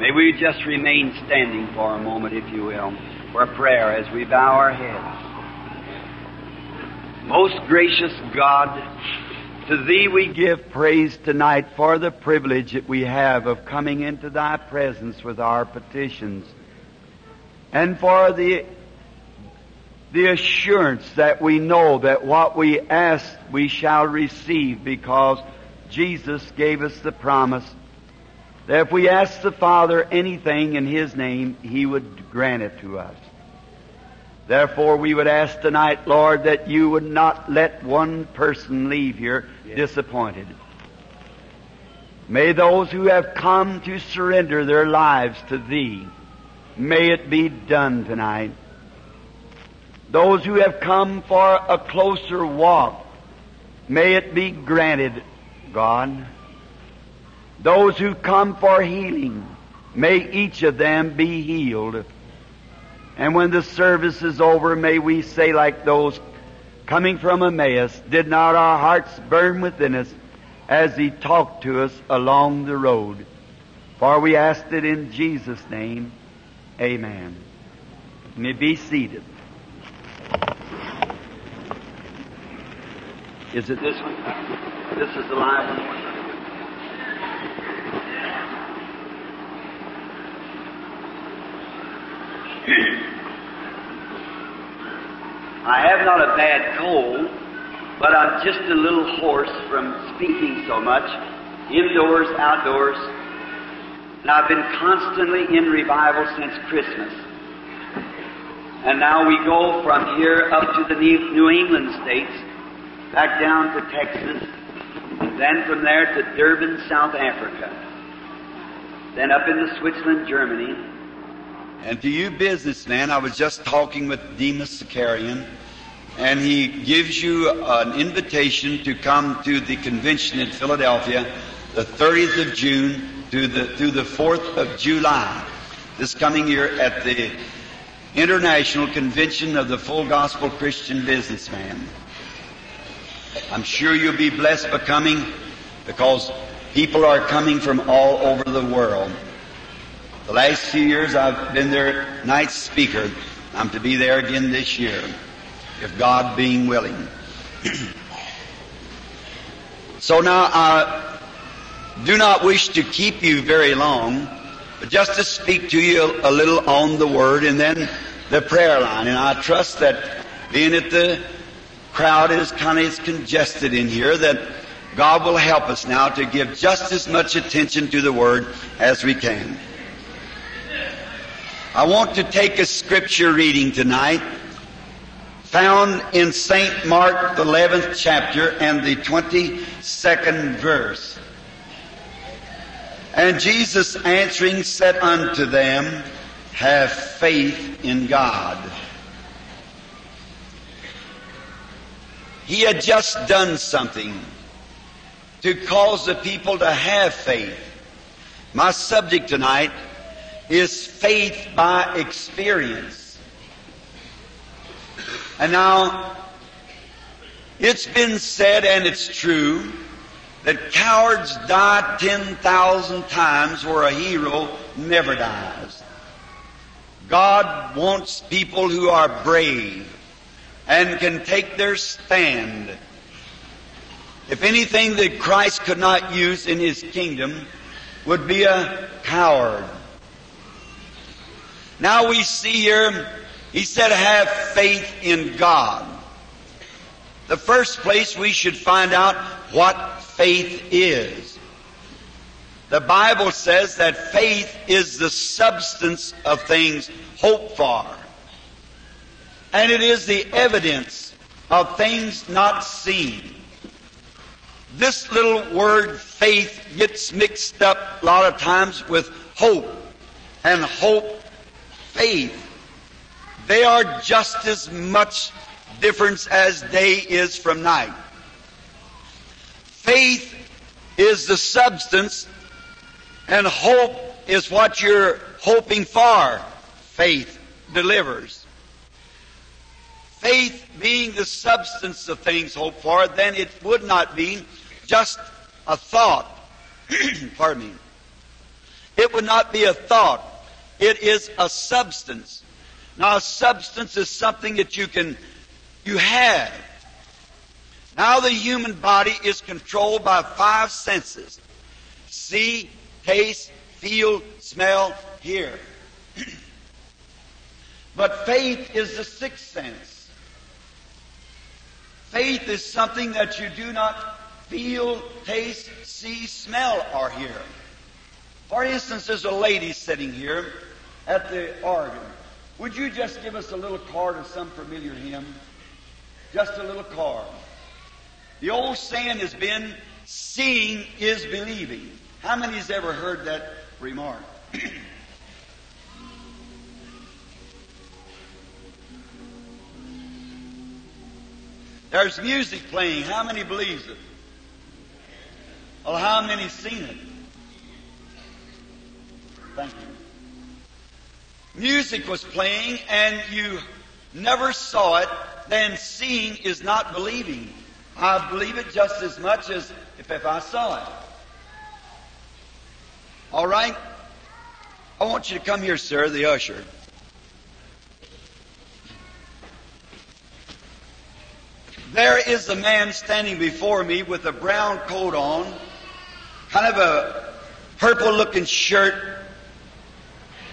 May we just remain standing for a moment, if you will, for prayer as we bow our heads. Most gracious God, to Thee we give praise tonight for the privilege that we have of coming into Thy presence with our petitions and for the the assurance that we know that what we ask we shall receive because Jesus gave us the promise that if we ask the Father anything in His name, He would grant it to us. Therefore, we would ask tonight, Lord, that you would not let one person leave here disappointed. May those who have come to surrender their lives to Thee, may it be done tonight. Those who have come for a closer walk, may it be granted, God. Those who come for healing, may each of them be healed. And when the service is over, may we say like those coming from Emmaus, did not our hearts burn within us as he talked to us along the road? For we asked it in Jesus' name. Amen. You may be seated. Is it this one? This is the live one. I have not a bad cold, but I'm just a little hoarse from speaking so much, indoors, outdoors. And I've been constantly in revival since Christmas. And now we go from here up to the New England states, back down to Texas, and then from there to Durban, South Africa. Then up into Switzerland, Germany. And to you businessmen, I was just talking with Demos Shakarian, and he gives you an invitation to come to the convention in Philadelphia the 30th of June to the, through the 4th of July this coming year at the International Convention of the Full Gospel Christian Businessman. I'm sure you'll be blessed by coming because people are coming from all over the world. The last few years I've been their night speaker. I'm to be there again this year, if God being willing. so now I do not wish to keep you very long, but just to speak to you a little on the Word and then the prayer line. And I trust that being that the crowd is kind of congested in here, that God will help us now to give just as much attention to the Word as we can. I want to take a scripture reading tonight found in St. Mark, the 11th chapter and the 22nd verse. And Jesus answering said unto them, Have faith in God. He had just done something to cause the people to have faith. My subject tonight is faith by experience. And now, it's been said, and it's true, that cowards die 10,000 times where a hero never dies. God wants people who are brave and can take their stand. If anything that Christ could not use in His kingdom would be a coward. Now we see here, He said, have faith in God. The first place we should find out what faith is. The Bible says that faith is the substance of things hoped for. And it is the evidence of things not seen. This little word faith gets mixed up a lot of times with hope. And hope, faith. They are just as much difference as day is from night. Faith is the substance and hope is what you're hoping for. Faith delivers. Faith being the substance of things hoped for, then it would not be just a thought. Pardon me. it would not be a thought. It is a substance. Now, a substance is something that you can, you have. Now, the human body is controlled by five senses see, taste, feel, smell, hear. but faith is the sixth sense. Faith is something that you do not feel, taste, see, smell, or hear. For instance, there's a lady sitting here at the organ. Would you just give us a little card of some familiar hymn? Just a little card. The old saying has been, seeing is believing. How many has ever heard that remark? There's music playing. How many believes it? Well, how many seen it? Thank you. Music was playing and you never saw it, then seeing is not believing. I believe it just as much as if, if I saw it. All right? I want you to come here, sir, the usher. There is a man standing before me with a brown coat on, kind of a purple looking shirt.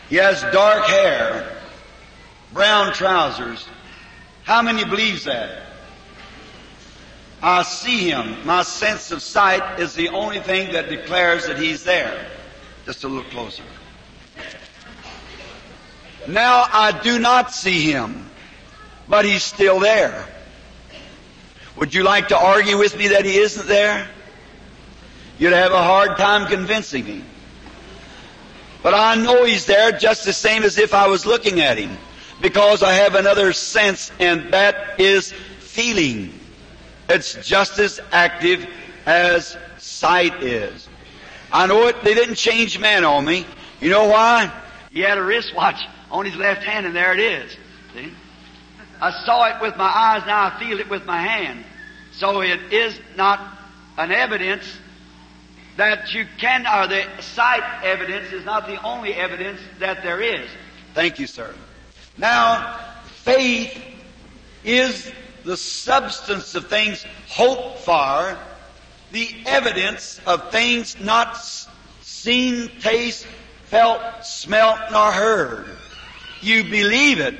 He has dark hair, brown trousers. How many believes that? I see him. My sense of sight is the only thing that declares that he's there. Just a little closer. Now I do not see him, but he's still there. Would you like to argue with me that he isn't there? You'd have a hard time convincing me. But I know he's there just the same as if I was looking at him. Because I have another sense, and that is feeling. It's just as active as sight is. I know it, they didn't change man on me. You know why? He had a wristwatch on his left hand, and there it is. See? I saw it with my eyes, now I feel it with my hand. So it is not an evidence that you can, or the sight evidence is not the only evidence that there is. Thank you, sir. Now, faith is the substance of things hoped for, the evidence of things not seen, taste, felt, smelt, nor heard. You believe it.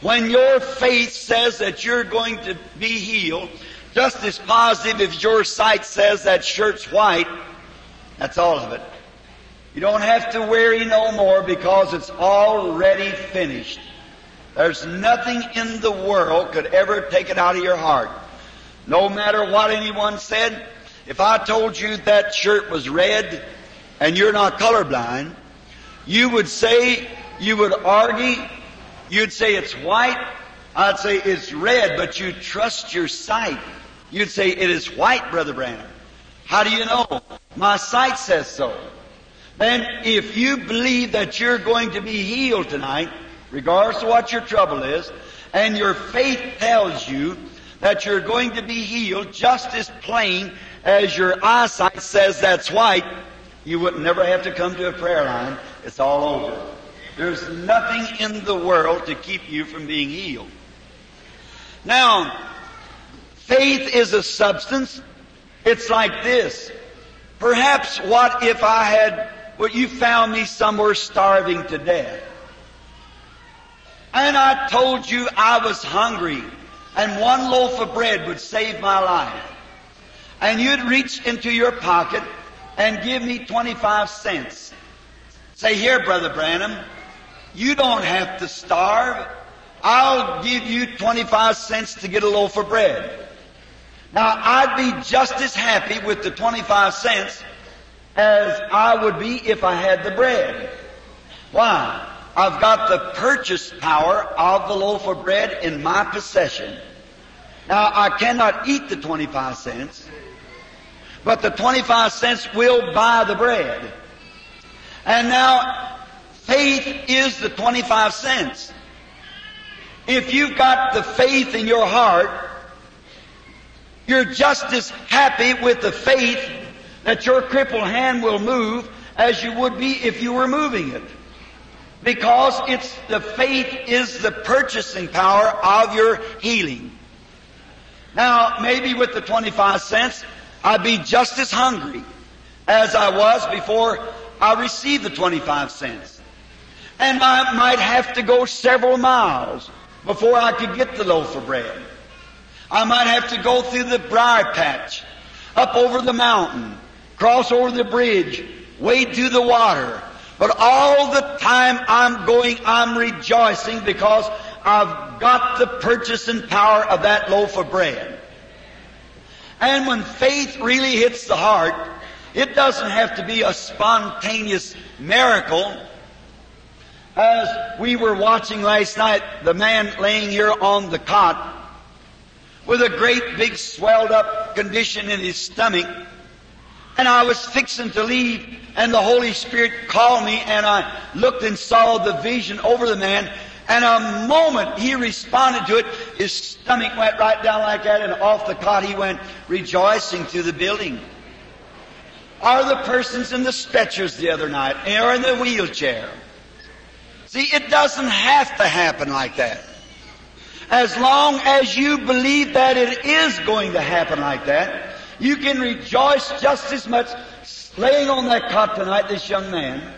When your faith says that you're going to be healed, just as positive as your sight says that shirt's white, that's all of it. You don't have to worry no more because it's already finished. There's nothing in the world could ever take it out of your heart. No matter what anyone said, if I told you that shirt was red and you're not colorblind, you would say, you would argue, you'd say it's white, I'd say it's red, but you trust your sight. You'd say it is white, Brother Branham. How do you know? My sight says so. Then if you believe that you're going to be healed tonight, regardless of what your trouble is, and your faith tells you that you're going to be healed just as plain as your eyesight says that's white, you would never have to come to a prayer line. It's all over. There's nothing in the world to keep you from being healed. Now, faith is a substance. It's like this. Perhaps what if I had, well, you found me somewhere starving to death. And I told you I was hungry and one loaf of bread would save my life. And you'd reach into your pocket and give me 25 cents. Say, here, Brother Branham, you don't have to starve. I'll give you 25 cents to get a loaf of bread. Now, I'd be just as happy with the 25 cents as I would be if I had the bread. Why? I've got the purchase power of the loaf of bread in my possession. Now, I cannot eat the 25 cents, but the 25 cents will buy the bread. And now, faith is the 25 cents. If you've got the faith in your heart, you're just as happy with the faith that your crippled hand will move as you would be if you were moving it. Because it's the faith is the purchasing power of your healing. Now, maybe with the 25 cents, I'd be just as hungry as I was before I received the 25 cents. And I might have to go several miles before I could get the loaf of bread. I might have to go through the briar patch, up over the mountain, cross over the bridge, wade through the water. But all the time I'm going, I'm rejoicing because I've got the purchasing power of that loaf of bread. And when faith really hits the heart, it doesn't have to be a spontaneous miracle. As we were watching last night, the man laying here on the cot with a great big swelled up condition in his stomach. And I was fixing to leave and the Holy Spirit called me and I looked and saw the vision over the man and a moment he responded to it, his stomach went right down like that and off the cot he went rejoicing to the building. Are the persons in the stretchers the other night or in the wheelchair? See, it doesn't have to happen like that. As long as you believe that it is going to happen like that, you can rejoice just as much laying on that cot tonight, this young man,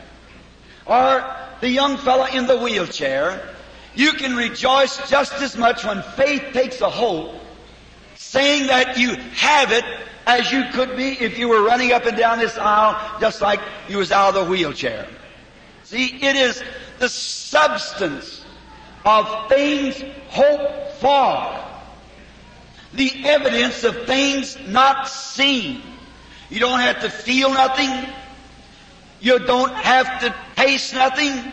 or the young fellow in the wheelchair. You can rejoice just as much when faith takes a hold, saying that you have it as you could be if you were running up and down this aisle just like you was out of the wheelchair. See, it is the substance of things hoped for. The evidence of things not seen. You don't have to feel nothing. You don't have to taste nothing.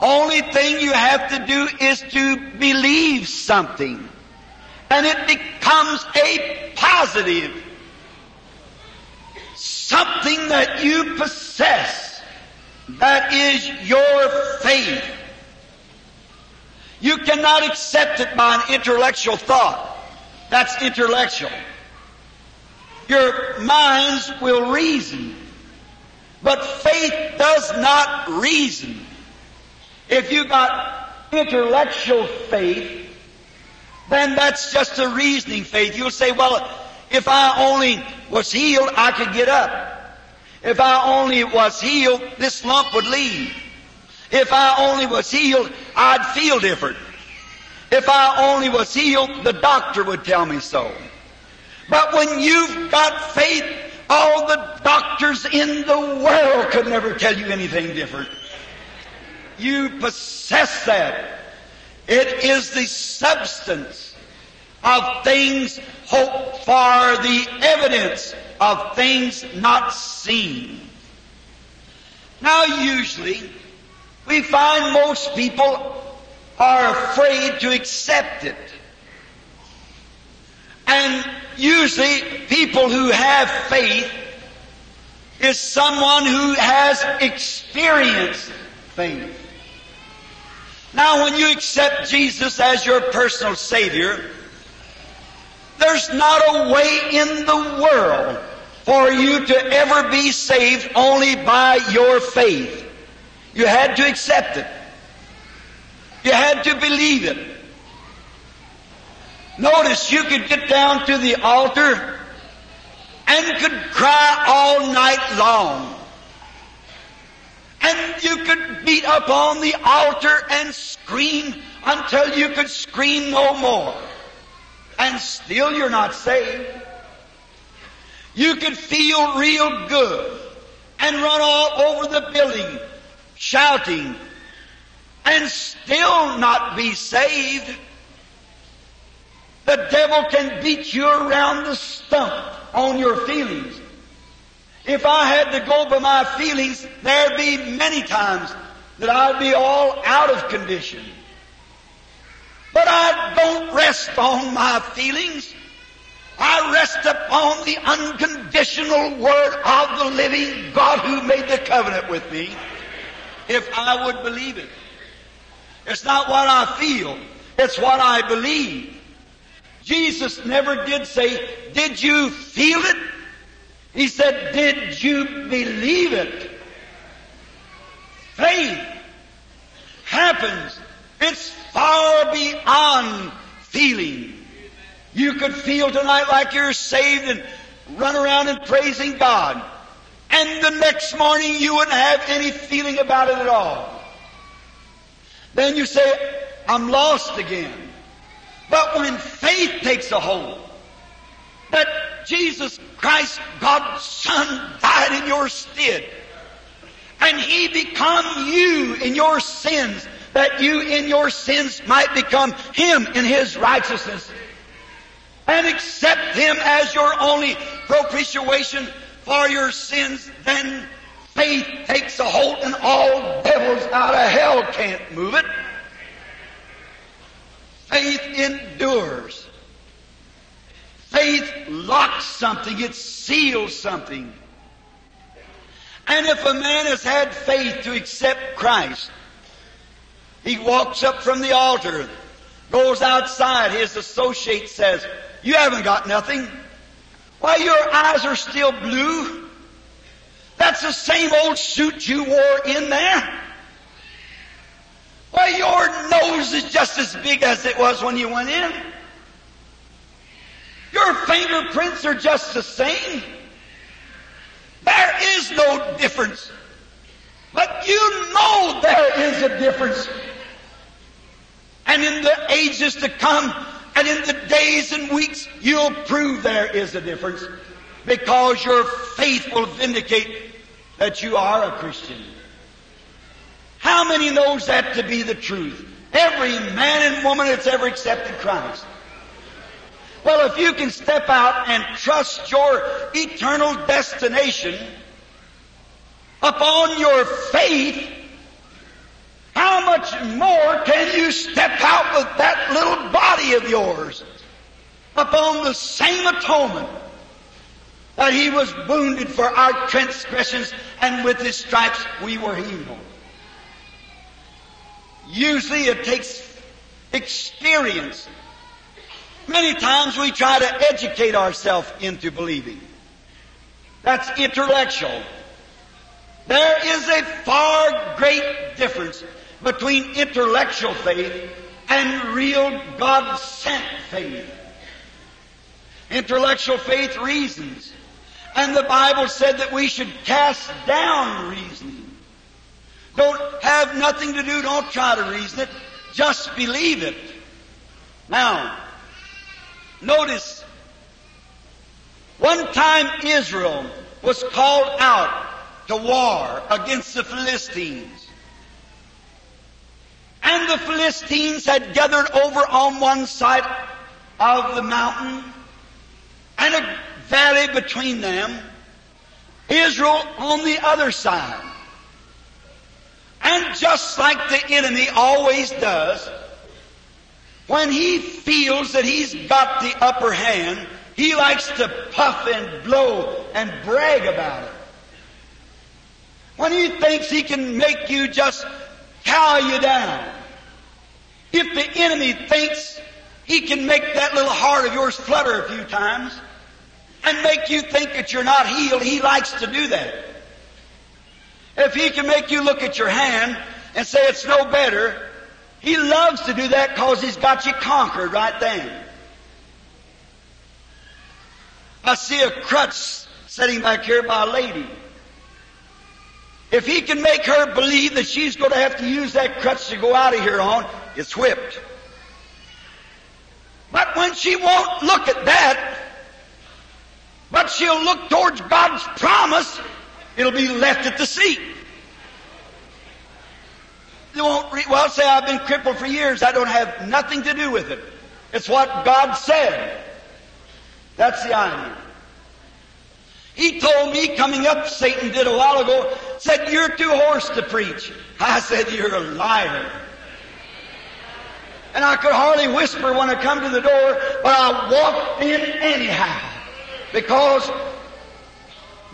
Only thing you have to do is to believe something. And it becomes a positive. Something that you possess. That is your faith. You cannot accept it by an intellectual thought. That's intellectual. Your minds will reason. But faith does not reason. If you got intellectual faith, then that's just a reasoning faith. You'll say, well, if I only was healed, I could get up. If I only was healed, this lump would leave. If I only was healed, I'd feel different. If I only was healed, the doctor would tell me so. But when you've got faith, all the doctors in the world could never tell you anything different. You possess that. It is the substance of things hoped for, the evidence of things not seen. Now usually, we find most people are afraid to accept it. And usually people who have faith is someone who has experienced faith. Now when you accept Jesus as your personal Savior, there's not a way in the world for you to ever be saved only by your faith. You had to accept it. You had to believe it. Notice you could get down to the altar and could cry all night long. And you could beat up on the altar and scream until you could scream no more. And still you're not saved. You could feel real good and run all over the building shouting and still not be saved. The devil can beat you around the stump on your feelings. If I had to go by my feelings, there'd be many times that I'd be all out of condition. But I don't rest on my feelings. I rest upon the unconditional word of the living God who made the covenant with me. If I would believe it. It's not what I feel. It's what I believe. Jesus never did say, did you feel it? He said, Did you believe it? Faith happens. It's far beyond feeling. You could feel tonight like you're saved and run around and praising God. And the next morning you wouldn't have any feeling about it at all. Then you say, I'm lost again. But when faith takes a hold, that Jesus Christ, God's Son, died in your stead, and He become you in your sins, that you in your sins might become Him in His righteousness, and accept Him as your only propitiation for your sins, then faith takes a hold and all devils out of hell can't move it. Faith endures. Faith locks something, it seals something. And if a man has had faith to accept Christ, he walks up from the altar, goes outside, his associate says, You haven't got nothing. Why, your eyes are still blue. That's the same old suit you wore in there. Why, your nose is just as big as it was when you went in. Your fingerprints are just the same. There is no difference. But you know there is a difference. And in the ages to come, and in the days and weeks, you'll prove there is a difference. Because your faith will vindicate that you are a Christian. How many knows that to be the truth? Every man and woman that's ever accepted Christ. Well, if you can step out and trust your eternal destination upon your faith, how much more can you step out with that little body of yours upon the same atonement that He was wounded for our transgressions and with His stripes we were healed? Usually it takes experience Many times we try to educate ourselves into believing. That's intellectual. There is a far great difference between intellectual faith and real God sent faith. Intellectual faith reasons. And the Bible said that we should cast down reasoning. Don't have nothing to do, don't try to reason it, just believe it. Now, Notice, one time Israel was called out to war against the Philistines. And the Philistines had gathered over on one side of the mountain and a valley between them, Israel on the other side. And just like the enemy always does, when he feels that he's got the upper hand, he likes to puff and blow and brag about it. When he thinks he can make you just cow you down. If the enemy thinks he can make that little heart of yours flutter a few times and make you think that you're not healed, he likes to do that. If he can make you look at your hand and say it's no better, he loves to do that because he's got you conquered right then. I see a crutch sitting back here by a lady. If he can make her believe that she's going to have to use that crutch to go out of here on, it's whipped. But when she won't look at that, but she'll look towards God's promise, it'll be left at the seat. They won't re- well say I've been crippled for years. I don't have nothing to do with it. It's what God said. That's the idea. He told me coming up, Satan did a while ago, said, You're too hoarse to preach. I said, You're a liar. And I could hardly whisper when I come to the door, but I walked in anyhow. Because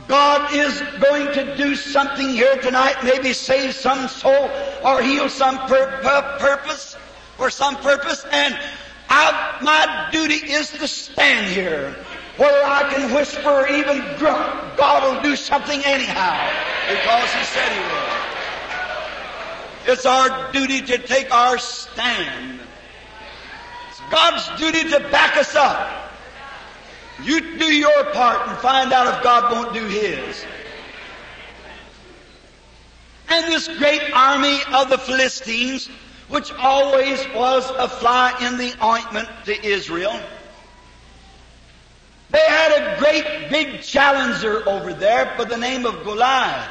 God is going to do something here tonight, maybe save some soul or heal some pur- pur- purpose for some purpose, and I, my duty is to stand here whether I can whisper or even grunt, God will do something anyhow because He said He will. It's our duty to take our stand. It's God's duty to back us up. You do your part and find out if God won't do His. And this great army of the Philistines, which always was a fly in the ointment to Israel, they had a great big challenger over there by the name of Goliath.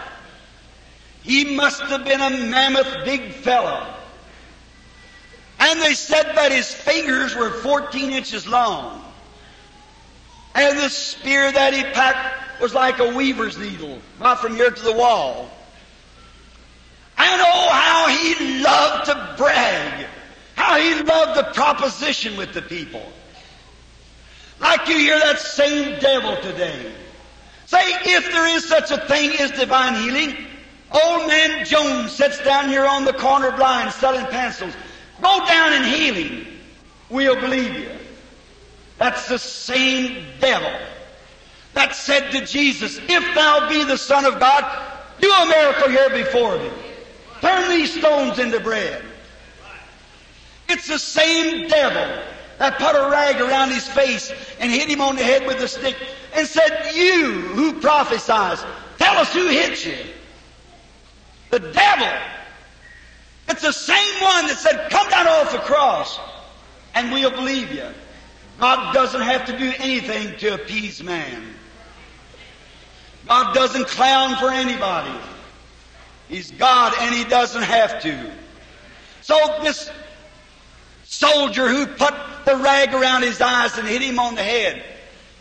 He must have been a mammoth big fellow. And they said that his fingers were 14 inches long. And the spear that he packed was like a weaver's needle, not from here to the wall. And oh, how he loved to brag. How he loved the proposition with the people. Like you hear that same devil today. Say, if there is such a thing as divine healing, old man Jones sits down here on the corner blind selling pencils. Go down and heal him. We'll believe you. That's the same devil that said to Jesus, If thou be the Son of God, do a miracle here before me. Turn these stones into bread. It's the same devil that put a rag around his face and hit him on the head with a stick and said, You who prophesies, tell us who hit you. The devil. It's the same one that said, Come down off the cross and we'll believe you. God doesn't have to do anything to appease man. God doesn't clown for anybody. He's God and He doesn't have to. So this soldier who put the rag around his eyes and hit him on the head,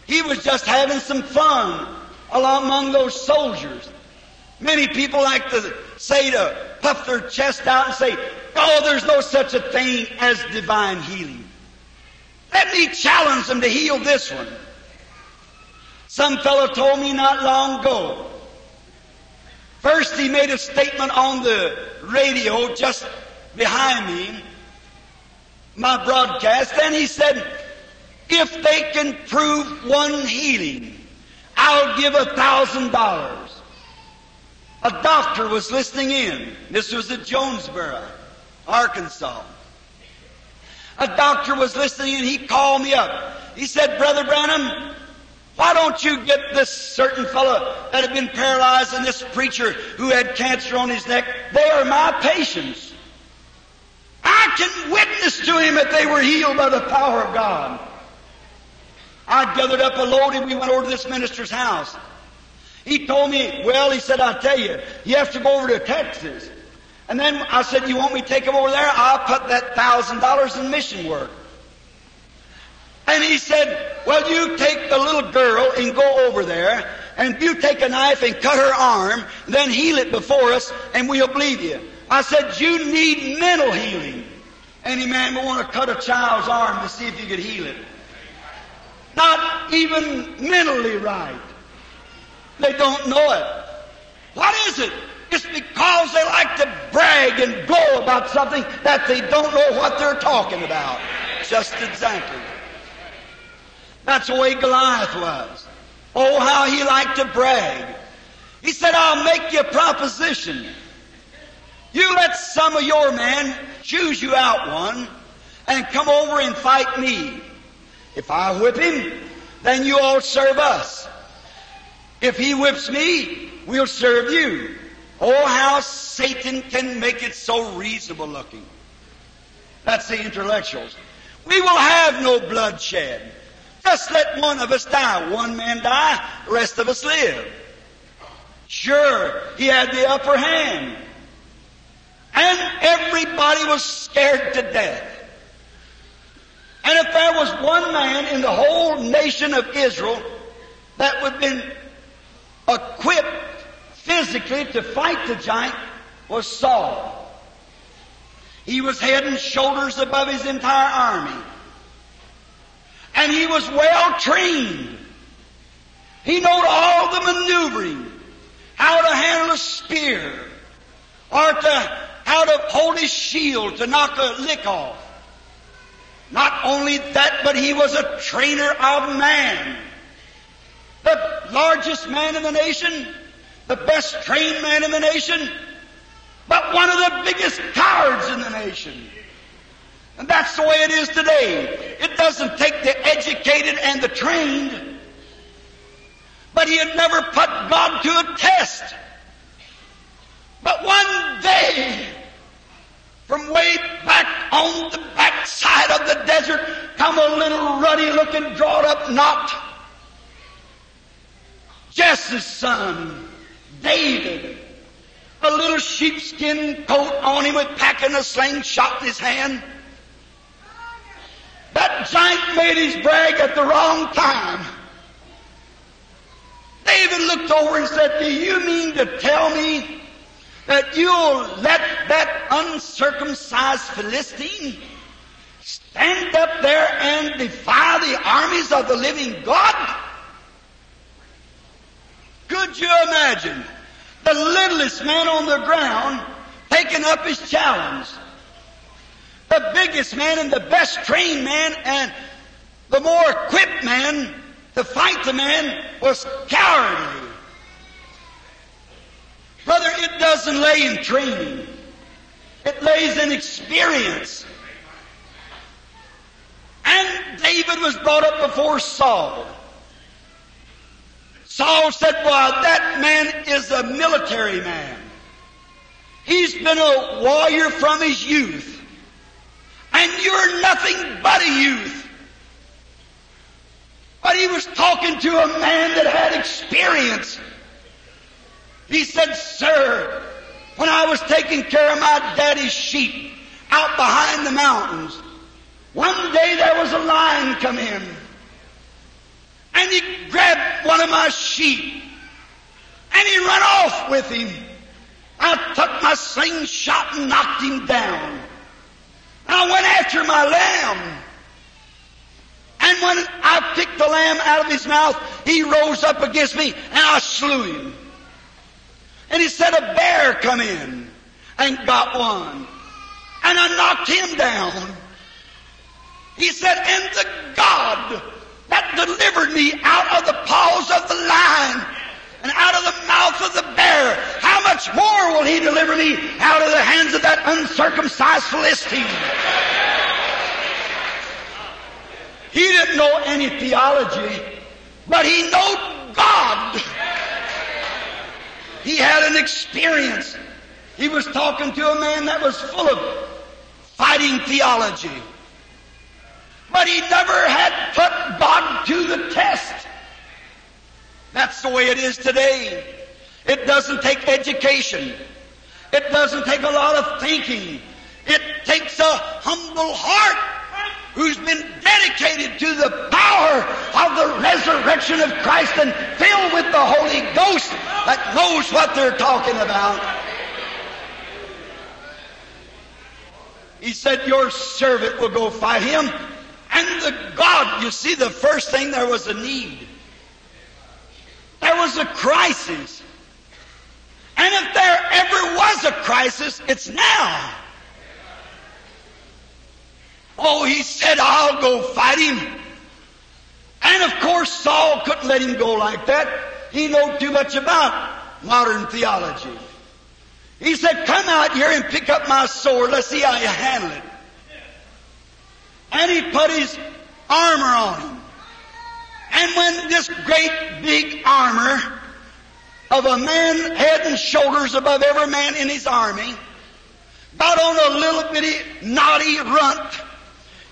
he was just having some fun among those soldiers. Many people like to say to puff their chest out and say, Oh, there's no such a thing as divine healing. Let me challenge them to heal this one. Some fellow told me not long ago First, he made a statement on the radio just behind me, my broadcast. and he said, if they can prove one healing, I'll give a thousand dollars. A doctor was listening in. This was at Jonesboro, Arkansas. A doctor was listening and he called me up. He said, Brother Branham, why don't you get this certain fellow that had been paralyzed and this preacher who had cancer on his neck? They are my patients. I can witness to him that they were healed by the power of God. I gathered up a load and we went over to this minister's house. He told me, well, he said, I'll tell you, you have to go over to Texas. And then I said, you want me to take him over there? I'll put that thousand dollars in mission work. And he said, well, you take the little girl and go over there, and you take a knife and cut her arm, then heal it before us, and we'll believe you. I said, you need mental healing. Any man would want to cut a child's arm to see if you could heal it. Not even mentally right. They don't know it. What is it? It's because they like to brag and blow about something that they don't know what they're talking about. Just exactly. That's the way Goliath was. Oh, how he liked to brag. He said, I'll make you a proposition. You let some of your men choose you out one and come over and fight me. If I whip him, then you all serve us. If he whips me, we'll serve you. Oh, how Satan can make it so reasonable looking. That's the intellectuals. We will have no bloodshed. Just let one of us die. One man die, the rest of us live. Sure, he had the upper hand. And everybody was scared to death. And if there was one man in the whole nation of Israel that would have been equipped physically to fight the giant was Saul. He was head and shoulders above his entire army. And he was well trained. He knew all the maneuvering, how to handle a spear, or to how of Holy shield to knock a lick off. Not only that, but he was a trainer of man. the largest man in the nation, the best trained man in the nation, but one of the biggest cowards in the nation. And that's the way it is today. It doesn't take the educated and the trained, but he had never put God to a test. But one day, from way back on the backside of the desert, come a little ruddy looking, drawn up knot. Jesse's son, David, a little sheepskin coat on him with packing a slingshot in his hand. That giant made his brag at the wrong time. David looked over and said, Do you mean to tell me that you'll let that uncircumcised Philistine stand up there and defy the armies of the living God? Could you imagine the littlest man on the ground taking up his challenge? The biggest man and the best trained man and the more equipped man to fight the man was cowardly. Brother, it doesn't lay in training. It lays in experience. And David was brought up before Saul. Saul said, Well, that man is a military man. He's been a warrior from his youth. And you're nothing but a youth. But he was talking to a man that had experience. He said, Sir, when I was taking care of my daddy's sheep out behind the mountains, one day there was a lion come in. And he grabbed one of my sheep. And he run off with him. I took my slingshot and knocked him down. I went after my lamb. And when I picked the lamb out of his mouth, he rose up against me and I slew him. And he said a bear come in and got one. And I knocked him down. He said, and the God that delivered me out of the paws of the lion and out of the mouth of the bear, how much more will he deliver me out of the hands of that uncircumcised Philistine? He didn't know any theology, but he knew God. He had an experience. He was talking to a man that was full of fighting theology. But he never had put God to the test. That's the way it is today. It doesn't take education. It doesn't take a lot of thinking. It takes a humble heart who's been dedicated to the power of the resurrection of Christ and filled with the Holy Ghost that knows what they're talking about. He said, Your servant will go fight him. And the God, you see, the first thing there was a need. There was a crisis. And if there ever was a crisis, it's now. Oh, he said, I'll go fight him. And of course, Saul couldn't let him go like that. He knew too much about modern theology. He said, Come out here and pick up my sword. Let's see how you handle it. And he put his armor on him. And when this great big armor of a man head and shoulders above every man in his army got on a little bitty knotty runt,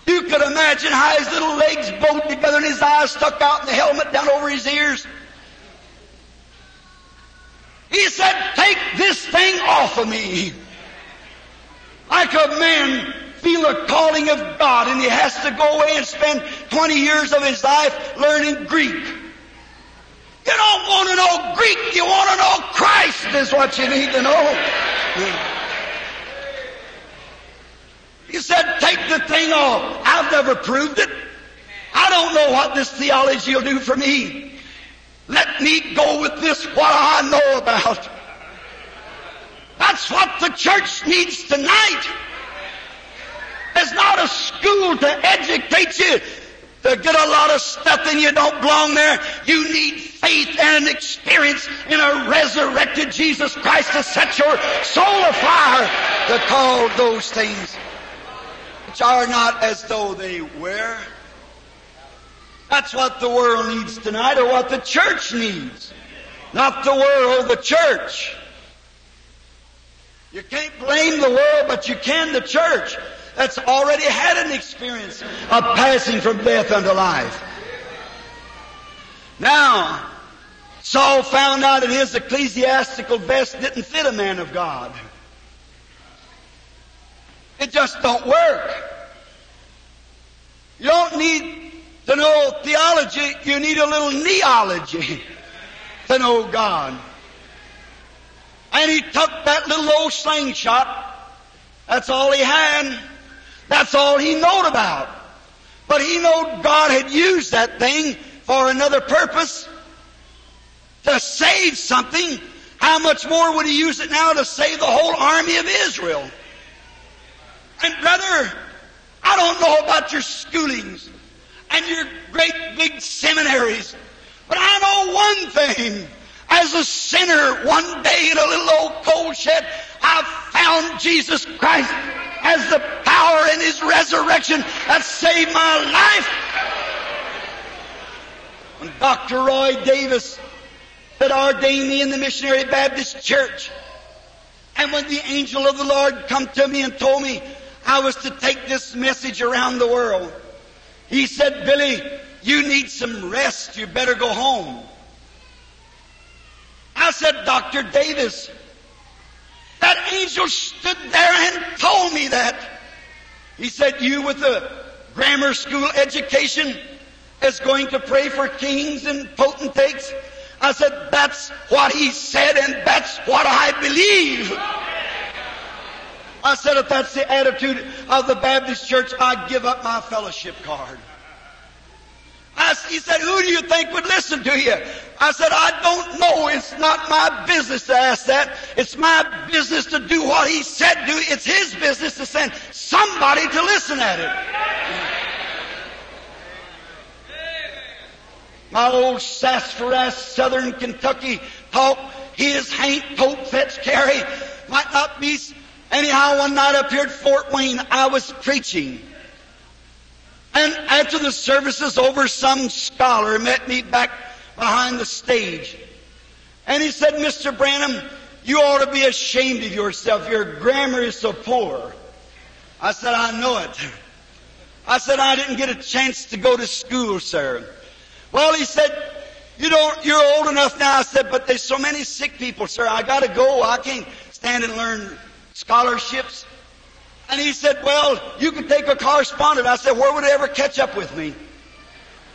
you could imagine how his little legs bowed together and his eyes stuck out in the helmet down over his ears. He said, Take this thing off of me. Like a man feel a calling of God and he has to go away and spend 20 years of his life learning Greek. You don't want to know Greek, you want to know Christ is what you need to know. He said, take the thing off. I've never proved it. I don't know what this theology will do for me. Let me go with this, what I know about. That's what the church needs tonight. There's not a school to educate you to get a lot of stuff and you don't belong there. You need faith and an experience in a resurrected Jesus Christ to set your soul afire to call those things which are not as though they were. That's what the world needs tonight or what the church needs. Not the world, the church. You can't blame the world, but you can the church that's already had an experience of passing from death unto life. Now, Saul found out that his ecclesiastical vest didn't fit a man of God. It just don't work. You don't need to know theology, you need a little kneeology to know God. And he took that little old slingshot. That's all he had. That's all he knowed about. But he knowed God had used that thing for another purpose to save something. How much more would he use it now to save the whole army of Israel? And brother, I don't know about your schoolings and your great big seminaries, but I know one thing. As a sinner, one day in a little old coal shed, I found Jesus Christ as the power in His resurrection that saved my life. When Dr. Roy Davis had ordained me in the Missionary Baptist Church, and when the angel of the Lord come to me and told me I was to take this message around the world, he said, Billy, you need some rest. You better go home. I said, Dr. Davis, that angel stood there and told me that. He said, You with a grammar school education is going to pray for kings and potentates. I said, That's what he said, and that's what I believe. I said, If that's the attitude of the Baptist church, I'd give up my fellowship card. I, he said, Who do you think would listen to you? I said, I don't know. It's not my business to ask that. It's my business to do what he said to do. It's his business to send somebody to listen at it. My old sassafras, southern Kentucky talk, his haint, tote, fetch, carry, might not be. Anyhow, one night up here at Fort Wayne, I was preaching. And after the service over, some scholar met me back behind the stage. And he said, Mr. Branham, you ought to be ashamed of yourself. Your grammar is so poor. I said, I know it. I said, I didn't get a chance to go to school, sir. Well, he said, you don't, you're old enough now. I said, but there's so many sick people, sir. I gotta go. I can't stand and learn scholarships. And he said, Well, you can take a correspondent. I said, Where would it ever catch up with me?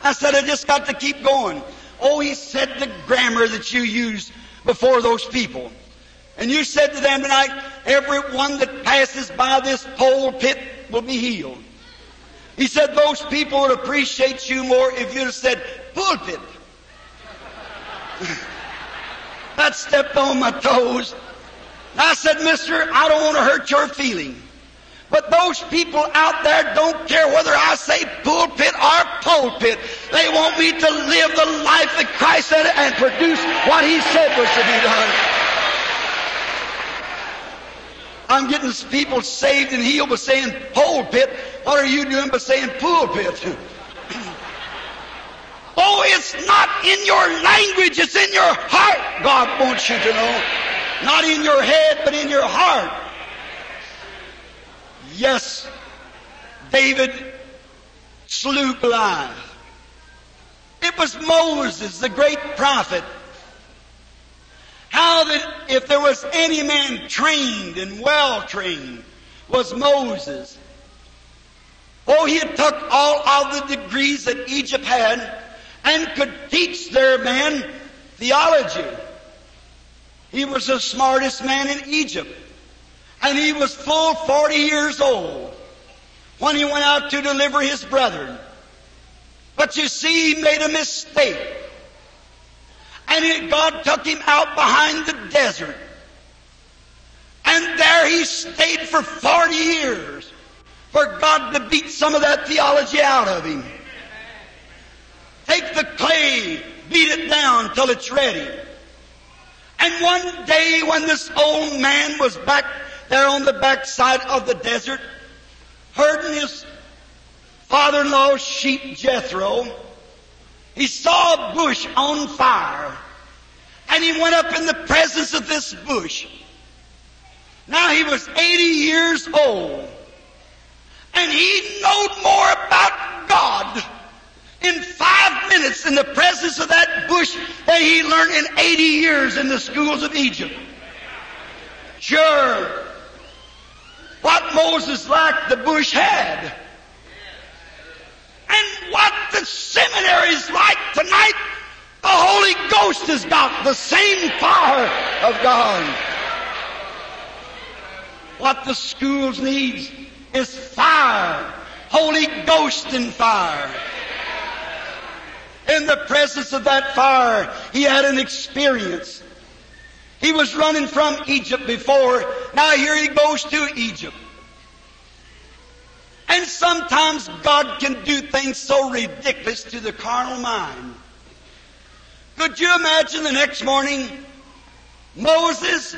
I said, I just got to keep going. Oh, he said the grammar that you use before those people. And you said to them tonight, everyone that passes by this pulpit will be healed. He said those people would appreciate you more if you'd have said pulpit. that stepped on my toes. I said, mister, I don't want to hurt your feelings. But those people out there don't care whether I say pulpit or pulpit. They want me to live the life that Christ said and produce what He said was to be done. I'm getting people saved and healed by saying pulpit. What are you doing by saying pulpit? oh, it's not in your language, it's in your heart, God wants you to know. Not in your head, but in your heart. Yes, David slew Goliath. It was Moses, the great prophet. How that if there was any man trained and well trained, was Moses. Oh, he had took all of the degrees that Egypt had and could teach their men theology. He was the smartest man in Egypt and he was full 40 years old when he went out to deliver his brethren. But you see, he made a mistake. And it, God took him out behind the desert. And there he stayed for 40 years for God to beat some of that theology out of him. take the clay, beat it down till it's ready. And one day when this old man was back there on the backside of the desert, herding his father-in-law's sheep Jethro, he saw a bush on fire. And he went up in the presence of this bush. Now he was 80 years old. And he knowed more about God in five minutes in the presence of that bush that he learned in 80 years in the schools of Egypt. Sure. What Moses lacked, the bush had. And what the seminary's like tonight, the Holy Ghost has got the same power of God. What the schools needs is fire. Holy Ghost and fire. In the presence of that fire, he had an experience. He was running from Egypt before. Now here he goes to Egypt. And sometimes God can do things so ridiculous to the carnal mind. Could you imagine the next morning Moses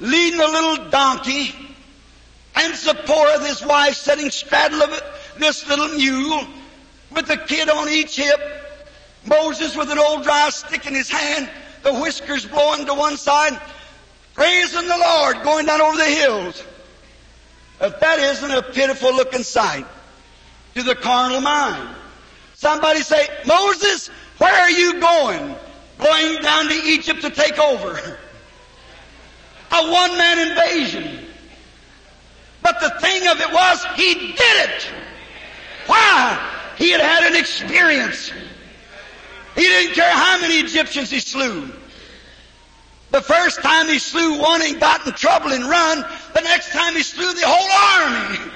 leading a little donkey and Zipporah, his wife, sitting straddle of it, this little mule with a kid on each hip, Moses with an old dry stick in his hand, the whiskers blowing to one side, praising the Lord going down over the hills. If that isn't a pitiful looking sight to the carnal mind. Somebody say, Moses, where are you going? Going down to Egypt to take over. A one man invasion. But the thing of it was, he did it. Why? He had had an experience. He didn't care how many Egyptians he slew. The first time he slew one and got in trouble and run, the next time he slew the whole army.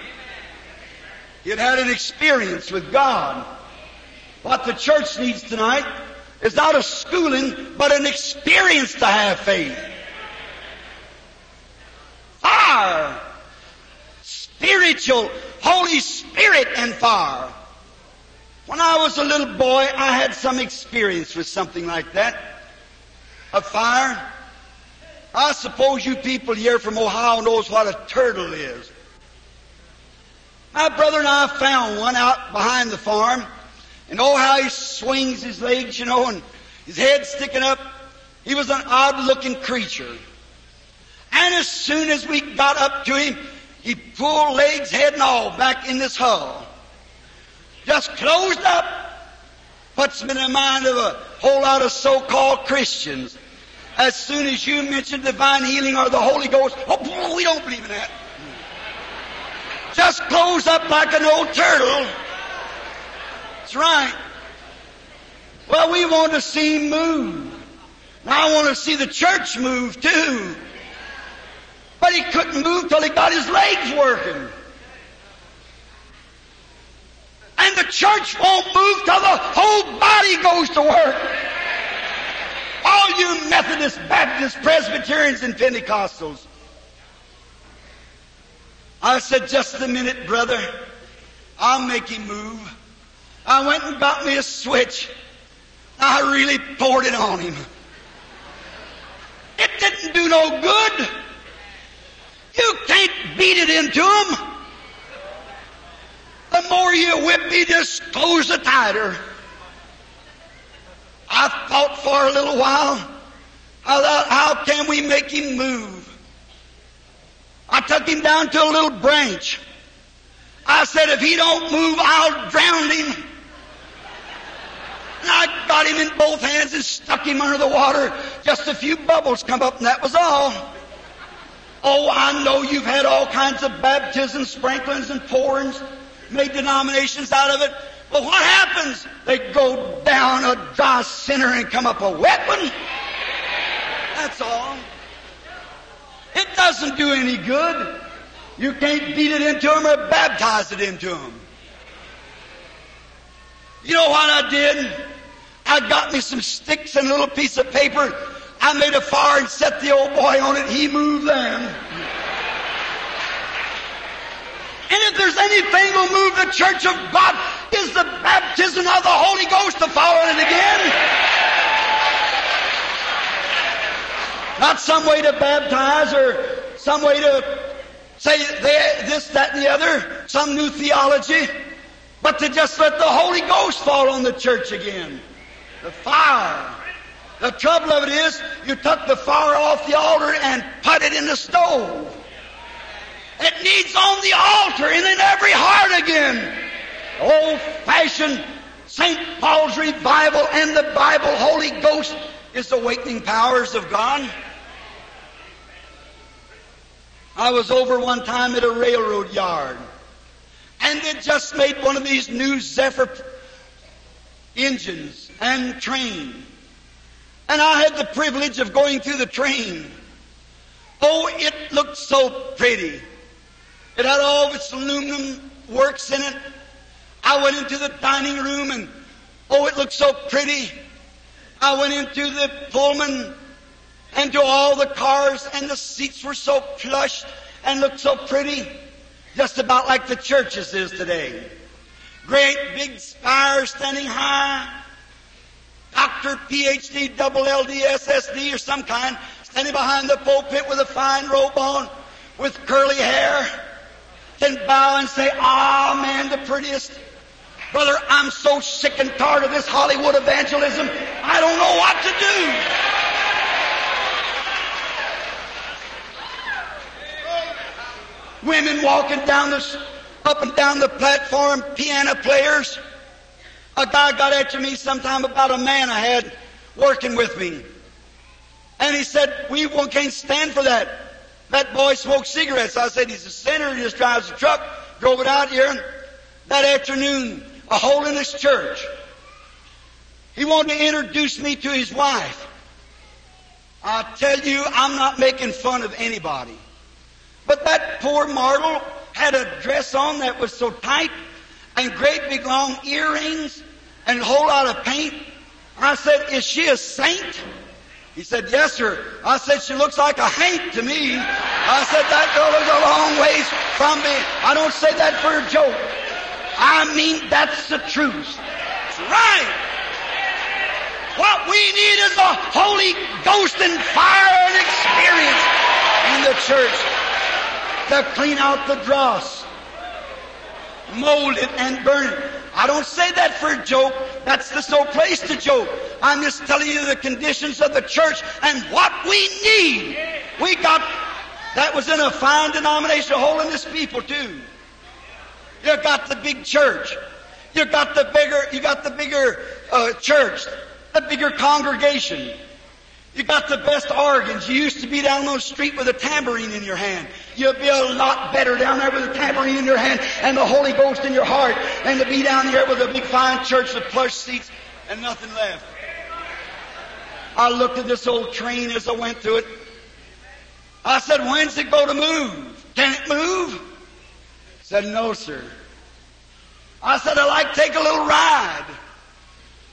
He had had an experience with God. What the church needs tonight is not a schooling, but an experience to have faith. Fire. Spiritual, Holy Spirit and fire. When I was a little boy, I had some experience with something like that. A fire. I suppose you people here from Ohio knows what a turtle is. My brother and I found one out behind the farm, and oh how he swings his legs, you know, and his head sticking up. He was an odd looking creature. And as soon as we got up to him, he pulled legs, head and all back in this hull just closed up. Puts me in the mind of a whole lot of so-called Christians. As soon as you mention divine healing or the Holy Ghost, oh, we don't believe in that. Just close up like an old turtle. That's right. Well, we want to see move. Now I want to see the church move too. But he couldn't move till he got his legs working. And the church won't move till the whole body goes to work. All you Methodists, Baptists, Presbyterians, and Pentecostals. I said, just a minute, brother. I'll make him move. I went and got me a switch. I really poured it on him. It didn't do no good. You can't beat it into him. The more you whip me, just close the tighter. I thought for a little while. I thought, how can we make him move? I took him down to a little branch. I said, if he don't move, I'll drown him. And I got him in both hands and stuck him under the water. Just a few bubbles come up and that was all. Oh, I know you've had all kinds of baptisms, sprinklings, and pourings made denominations out of it. But what happens? They go down a dry sinner and come up a wet one. That's all. It doesn't do any good. You can't beat it into them or baptize it into them. You know what I did? I got me some sticks and a little piece of paper. I made a fire and set the old boy on it. He moved them. And if there's anything will move the church of God, is the baptism of the Holy Ghost to fall on it again. Not some way to baptize or some way to say this, that, and the other, some new theology, but to just let the Holy Ghost fall on the church again. The fire. The trouble of it is, you took the fire off the altar and put it in the stove. It needs on the altar and in every heart again. Old fashioned St. Paul's revival and the Bible, Holy Ghost, is awakening powers of God. I was over one time at a railroad yard, and they just made one of these new Zephyr engines and train. And I had the privilege of going through the train. Oh, it looked so pretty. It had all of its aluminum works in it. I went into the dining room and, oh, it looked so pretty. I went into the Pullman and to all the cars and the seats were so plush and looked so pretty. Just about like the churches is today. Great big spires standing high. Doctor, PhD, double LD, SSD or some kind, standing behind the pulpit with a fine robe on, with curly hair, can bow and say, Ah, man, the prettiest. Brother, I'm so sick and tired of this Hollywood evangelism. I don't know what to do. Women walking down the, up and down the platform, piano players. A guy got after me sometime about a man I had working with me. And he said, we won't can't stand for that. That boy smoked cigarettes. I said, he's a sinner. He just drives a truck. Drove it out here that afternoon, a holiness church. He wanted to introduce me to his wife. I tell you, I'm not making fun of anybody. But that poor mortal had a dress on that was so tight and great big long earrings and a whole lot of paint. I said, Is she a saint? He said, Yes, sir. I said, She looks like a haint to me. I said, That girl is a long ways from me. I don't say that for a joke. I mean, that's the truth. It's right. What we need is a Holy Ghost and fire and experience in the church to clean out the dross, mold it, and burn it. I don't say that for a joke. That's just no place to joke. I'm just telling you the conditions of the church and what we need. We got, that was in a fine denomination of holiness people too. You got the big church. You got the bigger, you got the bigger uh, church, the bigger congregation. You got the best organs. You used to be down on the street with a tambourine in your hand. You'll be a lot better down there with a tambourine in your hand and the Holy Ghost in your heart than to be down here with a big fine church with plush seats and nothing left. I looked at this old train as I went through it. I said, when's it going to move? Can it move? He said, no, sir. I said, I'd like to take a little ride.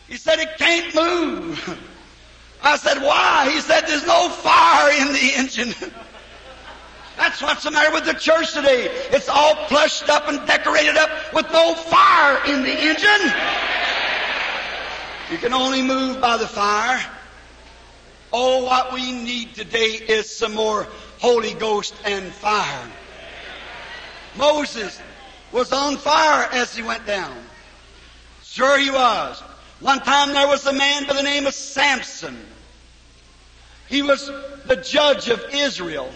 He said, it can't move. I said, why? He said, there's no fire in the engine. That's what's the matter with the church today. It's all plushed up and decorated up with no fire in the engine. You can only move by the fire. Oh, what we need today is some more Holy Ghost and fire. Moses was on fire as he went down. Sure he was. One time there was a man by the name of Samson. He was the judge of Israel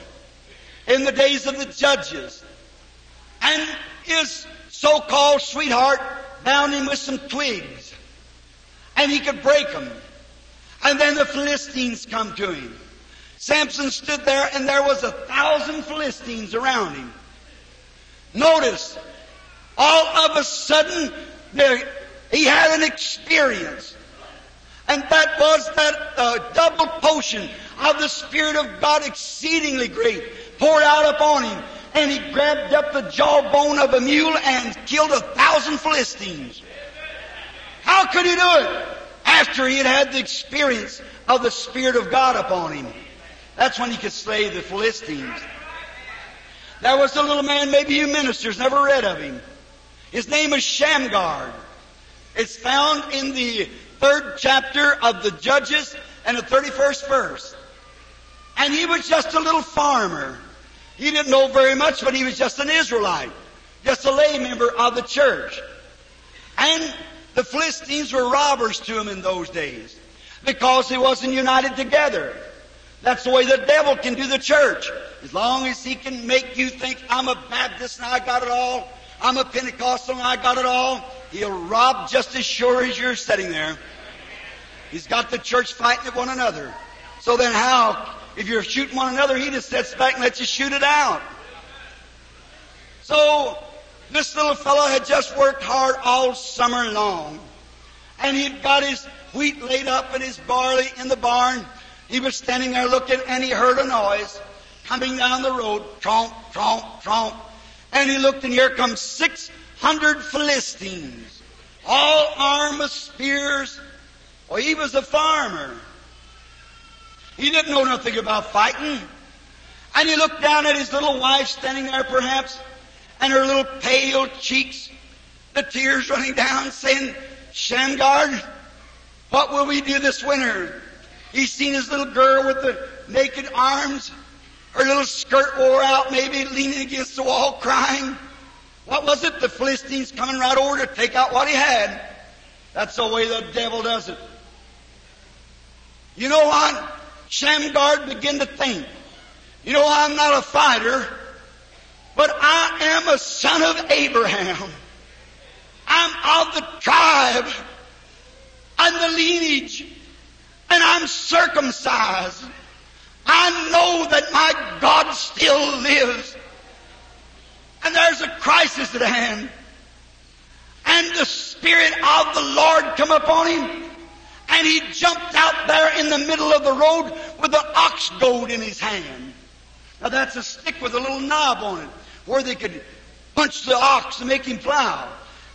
in the days of the judges. And his so-called sweetheart bound him with some twigs. And he could break them. And then the Philistines come to him. Samson stood there and there was a thousand Philistines around him. Notice, all of a sudden, there, he had an experience. And that was that uh, double potion of the Spirit of God exceedingly great poured out upon him. And he grabbed up the jawbone of a mule and killed a thousand Philistines. How could he do it? After he had had the experience of the Spirit of God upon him. That's when he could slay the Philistines. There was a little man, maybe you ministers never read of him. His name was Shamgar. It's found in the third chapter of the Judges and the 31st verse. And he was just a little farmer. He didn't know very much, but he was just an Israelite, just a lay member of the church. And the Philistines were robbers to him in those days because he wasn't united together. That's the way the devil can do the church. As long as he can make you think, I'm a Baptist and I got it all, I'm a Pentecostal and I got it all, he'll rob just as sure as you're sitting there. He's got the church fighting at one another. So then how, if you're shooting one another, he just sits back and lets you shoot it out. So, this little fellow had just worked hard all summer long. And he'd got his wheat laid up and his barley in the barn. He was standing there looking and he heard a noise coming down the road. Tromp, tromp, tromp. And he looked and here comes 600 Philistines. All armed with spears. Well, he was a farmer. He didn't know nothing about fighting. And he looked down at his little wife standing there perhaps and her little pale cheeks, the tears running down, saying, Shamgar, what will we do this winter? He's seen his little girl with the naked arms, her little skirt wore out, maybe leaning against the wall crying. What was it? The Philistines coming right over to take out what he had. That's the way the devil does it. You know what? Shamgar began to think. You know, I'm not a fighter. But I am a son of Abraham. I'm of the tribe and the lineage, and I'm circumcised. I know that my God still lives. And there's a crisis at hand. And the Spirit of the Lord come upon him. And he jumped out there in the middle of the road with an ox goad in his hand. Now that's a stick with a little knob on it where they could punch the ox and make him plow.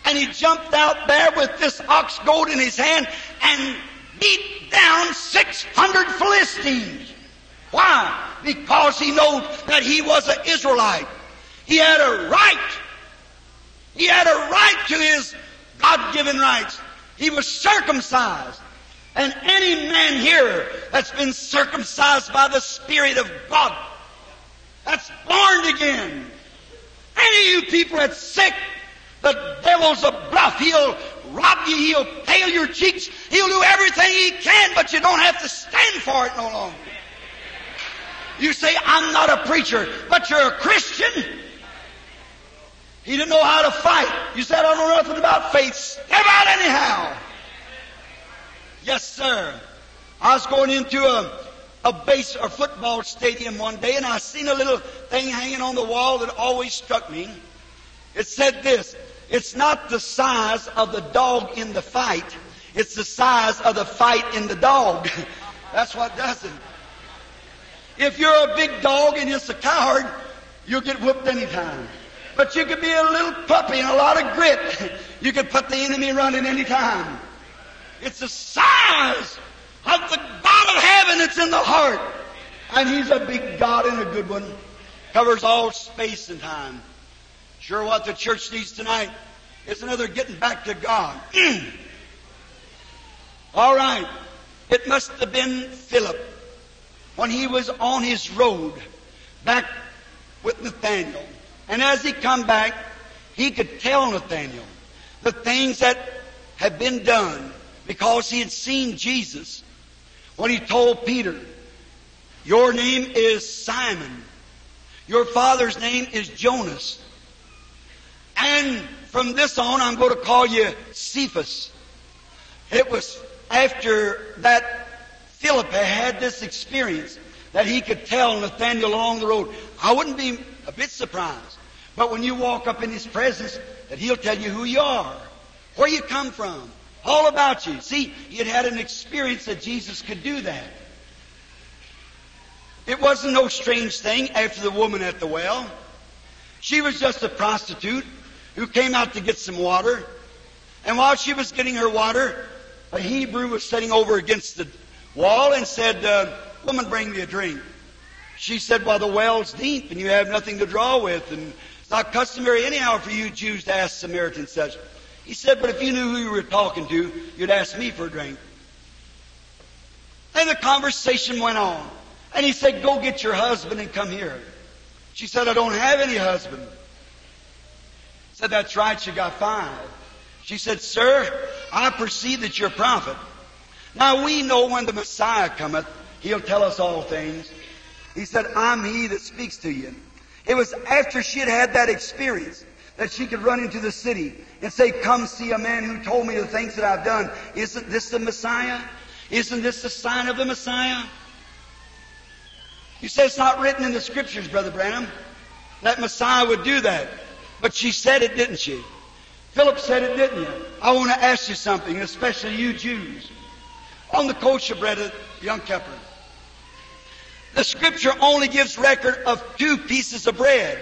And he jumped out there with this ox goad in his hand and beat down 600 Philistines. Why? Because he knew that he was an Israelite. He had a right. He had a right to his God-given rights. He was circumcised. And any man here that's been circumcised by the Spirit of God, that's born again, any of you people that's sick, the devil's a bluff. He'll rob you. He'll pale your cheeks. He'll do everything he can, but you don't have to stand for it no longer. You say, I'm not a preacher, but you're a Christian. He didn't know how to fight. You said, I don't know nothing about faith. Step out anyhow. Yes, sir. I was going into a a base or football stadium one day and I seen a little thing hanging on the wall that always struck me. It said this, it's not the size of the dog in the fight, it's the size of the fight in the dog. That's what does it. If you're a big dog and you're a coward, you'll get whooped anytime. But you could be a little puppy and a lot of grit. You could put the enemy running any time. It's the size of the God of heaven that's in the heart. And He's a big God and a good one. Covers all space and time. Sure what the church needs tonight is another getting back to God. all right. It must have been Philip when he was on his road back with Nathaniel. And as he come back, he could tell Nathaniel the things that had been done because he had seen Jesus when he told Peter, Your name is Simon. Your father's name is Jonas. And from this on, I'm going to call you Cephas. It was after that Philip had this experience that he could tell Nathaniel along the road. I wouldn't be a bit surprised. But when you walk up in his presence, that he'll tell you who you are, where you come from, all about you. See, he had had an experience that Jesus could do that. It wasn't no strange thing after the woman at the well. She was just a prostitute who came out to get some water. And while she was getting her water, a Hebrew was sitting over against the wall and said, uh, Woman, bring me a drink. She said, Well, the well's deep and you have nothing to draw with. And not customary anyhow for you Jews to ask Samaritans such. He said, but if you knew who you were talking to, you'd ask me for a drink. And the conversation went on. And he said, go get your husband and come here. She said, I don't have any husband. He said, that's right, you got five. She said, Sir, I perceive that you're a prophet. Now we know when the Messiah cometh, he'll tell us all things. He said, I'm he that speaks to you. It was after she had had that experience that she could run into the city and say, Come see a man who told me the things that I've done. Isn't this the Messiah? Isn't this the sign of the Messiah? You say it's not written in the scriptures, Brother Branham, that Messiah would do that. But she said it, didn't she? Philip said it, didn't you? I want to ask you something, especially you Jews. On the kosher bread of Yom Kippur, the scripture only gives record of two pieces of bread.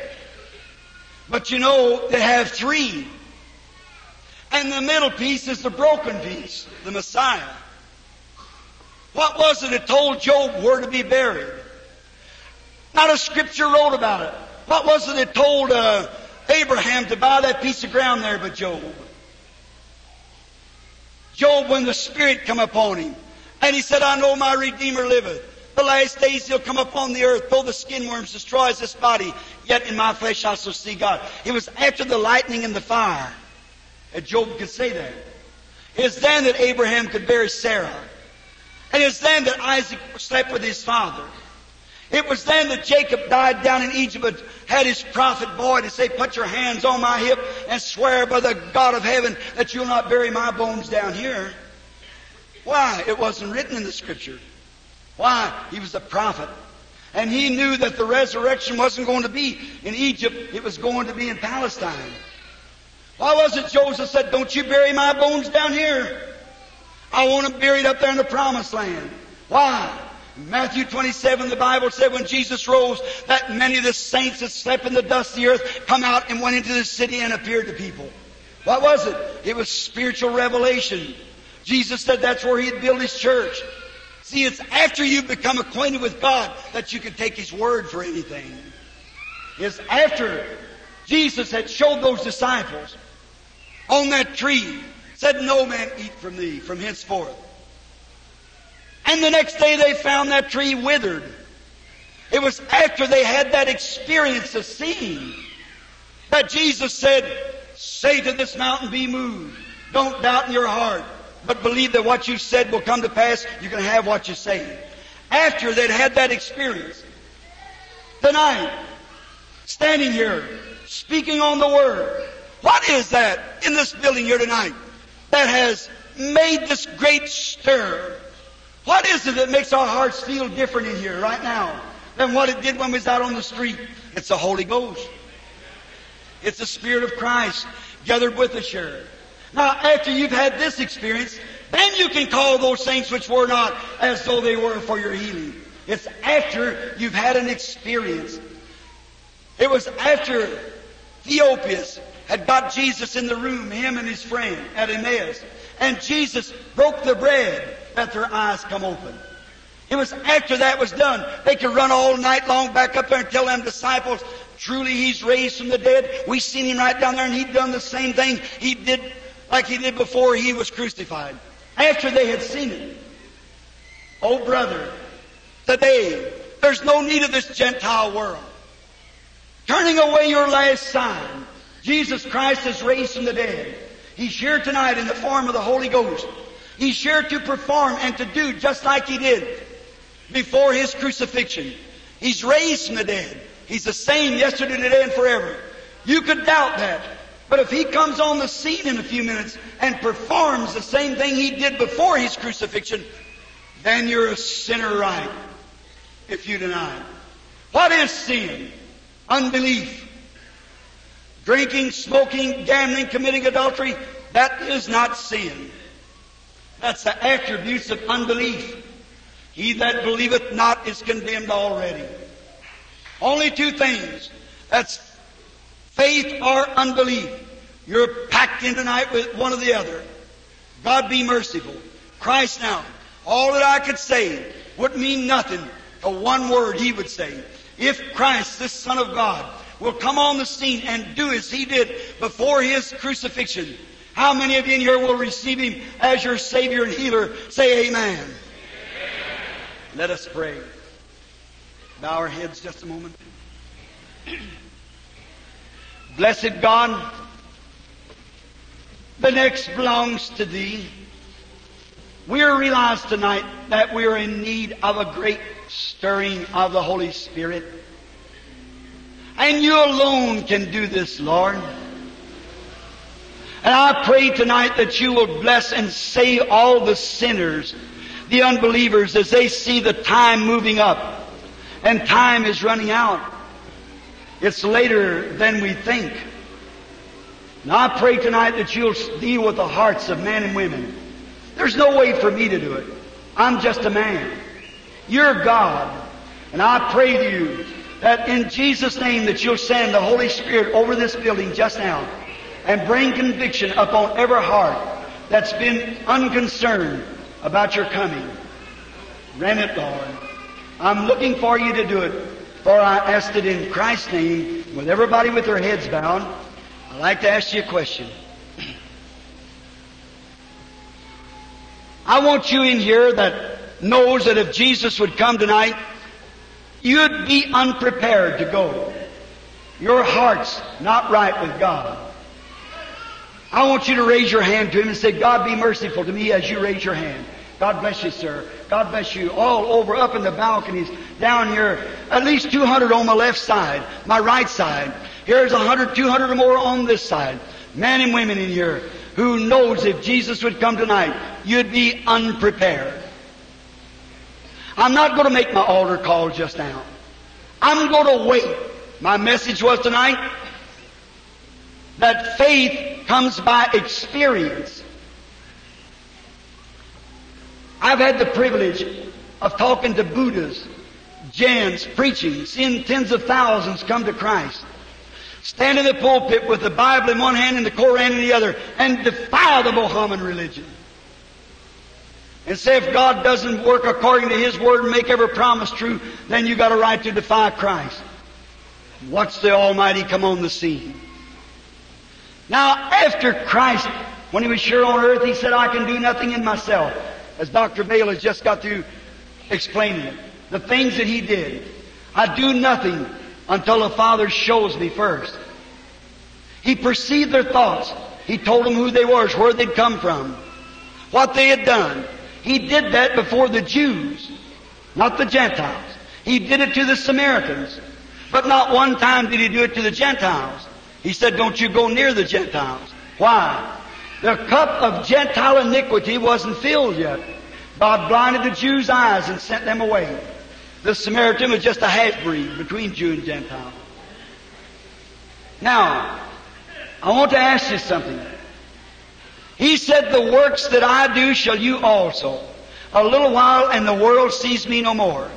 But you know, they have three. And the middle piece is the broken piece, the Messiah. What was it that told Job where to be buried? Not a scripture wrote about it. What was it that told uh, Abraham to buy that piece of ground there but Job? Job, when the Spirit come upon him, and he said, I know my Redeemer liveth. The last days he'll come upon the earth, though the skin worms destroys this body, yet in my flesh I shall see God. It was after the lightning and the fire that Job could say that. It was then that Abraham could bury Sarah. And it was then that Isaac slept with his father. It was then that Jacob died down in Egypt and had his prophet boy to say, put your hands on my hip and swear by the God of heaven that you'll not bury my bones down here. Why? It wasn't written in the scripture. Why? He was a prophet. And he knew that the resurrection wasn't going to be in Egypt, it was going to be in Palestine. Why was it Joseph said, Don't you bury my bones down here? I want them buried up there in the promised land. Why? In Matthew 27, the Bible said when Jesus rose, that many of the saints that slept in the dust of the earth come out and went into the city and appeared to people. What was it? It was spiritual revelation. Jesus said that's where he'd build his church. See, it's after you become acquainted with God that you can take His word for anything. It's after Jesus had showed those disciples on that tree, said, No man eat from thee from henceforth. And the next day they found that tree withered. It was after they had that experience of seeing that Jesus said, Say to this mountain, be moved. Don't doubt in your heart but believe that what you said will come to pass, you can have what you say. After they'd had that experience, tonight, standing here, speaking on the Word, what is that in this building here tonight that has made this great stir? What is it that makes our hearts feel different in here right now than what it did when we was out on the street? It's the Holy Ghost. It's the Spirit of Christ gathered with us here. Now, after you've had this experience, then you can call those things which were not as though they were for your healing. It's after you've had an experience. It was after Theopius had got Jesus in the room, him and his friend at Emmaus, and Jesus broke the bread that their eyes come open. It was after that was done. They could run all night long back up there and tell them disciples, truly he's raised from the dead. We seen him right down there and he'd done the same thing he did like he did before he was crucified. After they had seen it. Oh, brother, today, there's no need of this Gentile world. Turning away your last sign. Jesus Christ is raised from the dead. He's here tonight in the form of the Holy Ghost. He's here to perform and to do just like He did before His crucifixion. He's raised from the dead. He's the same yesterday, today, and forever. You could doubt that. But if he comes on the scene in a few minutes and performs the same thing he did before his crucifixion, then you're a sinner right if you deny it. What is sin? Unbelief. Drinking, smoking, gambling, committing adultery, that is not sin. That's the attributes of unbelief. He that believeth not is condemned already. Only two things. That's faith or unbelief. You're packed in tonight with one or the other. God be merciful. Christ now. All that I could say would mean nothing to one word he would say. If Christ, this Son of God, will come on the scene and do as he did before his crucifixion, How many of you in here will receive Him as your Savior and Healer? Say Amen. amen. Let us pray. Bow our heads just a moment. Blessed God, the next belongs to Thee. We realize tonight that we are in need of a great stirring of the Holy Spirit. And you alone can do this, Lord. And I pray tonight that you will bless and save all the sinners, the unbelievers, as they see the time moving up and time is running out. It's later than we think. Now I pray tonight that you'll deal with the hearts of men and women. There's no way for me to do it. I'm just a man. You're God. And I pray to you that in Jesus' name that you'll send the Holy Spirit over this building just now and bring conviction upon every heart that's been unconcerned about your coming. Grant it, Lord. I'm looking for you to do it, for I asked it in Christ's name, with everybody with their heads bowed. I'd like to ask you a question. I want you in here that knows that if Jesus would come tonight, you'd be unprepared to go. Your heart's not right with God. I want you to raise your hand to Him and say, God be merciful to me as you raise your hand. God bless you, sir. God bless you. All over, up in the balconies, down here, at least 200 on my left side, my right side. Here's 100, 200 or more on this side. Men and women in here who knows if Jesus would come tonight, you'd be unprepared. I'm not going to make my altar call just now. I'm going to wait. My message was tonight that faith comes by experience. I've had the privilege of talking to Buddhas, Jains, preaching, seeing tens of thousands come to Christ. Stand in the pulpit with the Bible in one hand and the Koran in the other and defy the Mohammedan religion. And say if God doesn't work according to His Word and make every promise true, then you got a right to defy Christ. Watch the Almighty come on the scene. Now, after Christ, when He was sure on earth, He said, I can do nothing in myself. As Dr. Vayle has just got through explaining it. The things that He did. I do nothing until the Father shows me first. He perceived their thoughts. He told them who they were, where they'd come from, what they had done. He did that before the Jews, not the Gentiles. He did it to the Samaritans. But not one time did he do it to the Gentiles. He said, don't you go near the Gentiles. Why? The cup of Gentile iniquity wasn't filled yet. God blinded the Jews' eyes and sent them away. The Samaritan was just a half-breed between Jew and Gentile. Now, I want to ask you something. He said, the works that I do shall you also. A little while and the world sees me no more.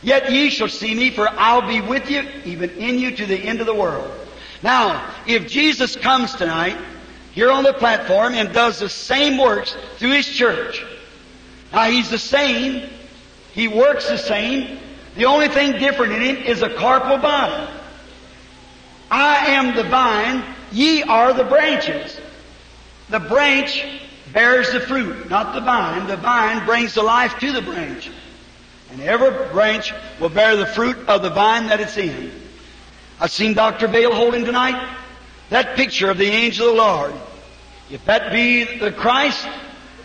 Yet ye shall see me, for I'll be with you, even in you, to the end of the world. Now, if Jesus comes tonight, here on the platform, and does the same works through His church, now He's the same, He works the same, the only thing different in Him is a corporal body. I am the vine, ye are the branches. The branch bears the fruit, not the vine. The vine brings the life to the branch. And every branch will bear the fruit of the vine that it's in. I've seen Dr. Vayle holding tonight that picture of the angel of the Lord. If that be the Christ,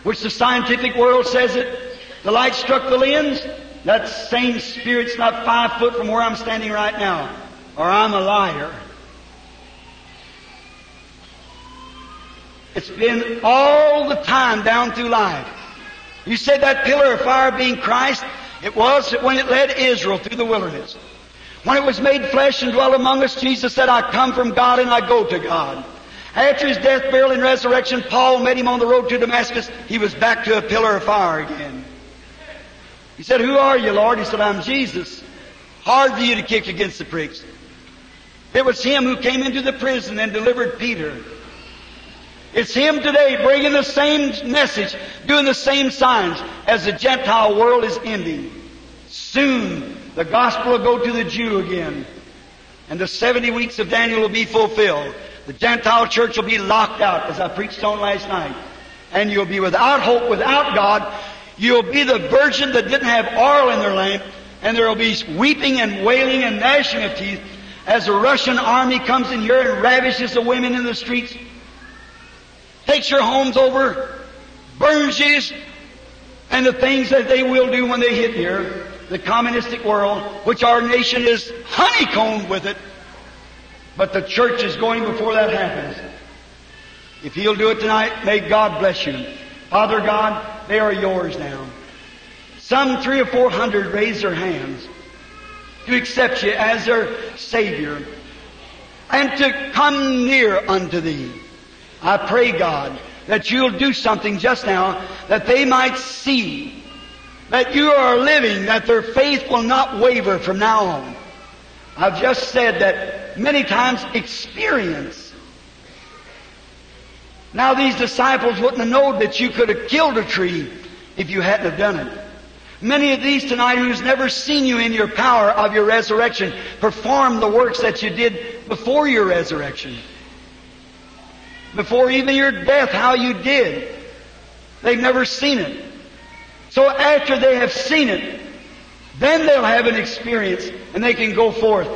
which the scientific world says it, the light struck the lens, that same spirit's not five foot from where I'm standing right now, or I'm a liar. It's been all the time down through life. You said that pillar of fire being Christ, it was when it led Israel through the wilderness. When it was made flesh and dwelt among us, Jesus said, I come from God and I go to God. After his death, burial, and resurrection, Paul met him on the road to Damascus. He was back to a pillar of fire again. He said, Who are you, Lord? He said, I'm Jesus. Hard for you to kick against the pricks. It was him who came into the prison and delivered Peter. It's Him today bringing the same message, doing the same signs as the Gentile world is ending. Soon the gospel will go to the Jew again. And the 70 weeks of Daniel will be fulfilled. the Gentile church will be locked out, as I preached on last night. And you'll be without hope, without God. You'll be the virgin that didn't have oil in their lamp, and there will be weeping and wailing and gnashing of teeth as the Russian army comes in here and ravishes the women in the streets, takes your homes over, burns you, and the things that they will do when they hit here, the communistic world, which our nation is honeycombed with it. But the church is going before that happens. If He'll do it tonight, may God bless you. Father God, they are yours now. Some three or four hundred raise their hands to accept you as their Savior and to come near unto Thee. I pray, God, that you'll do something just now that they might see that you are living, that their faith will not waver from now on. I've just said that many times experience. Now these disciples wouldn't have known that you could have killed a tree if you hadn't have done it. Many of these tonight who's never seen you in your power of your resurrection perform the works that you did before your resurrection. Before even your death, how you did. They've never seen it. So after they have seen it, then they'll have an experience and they can go forth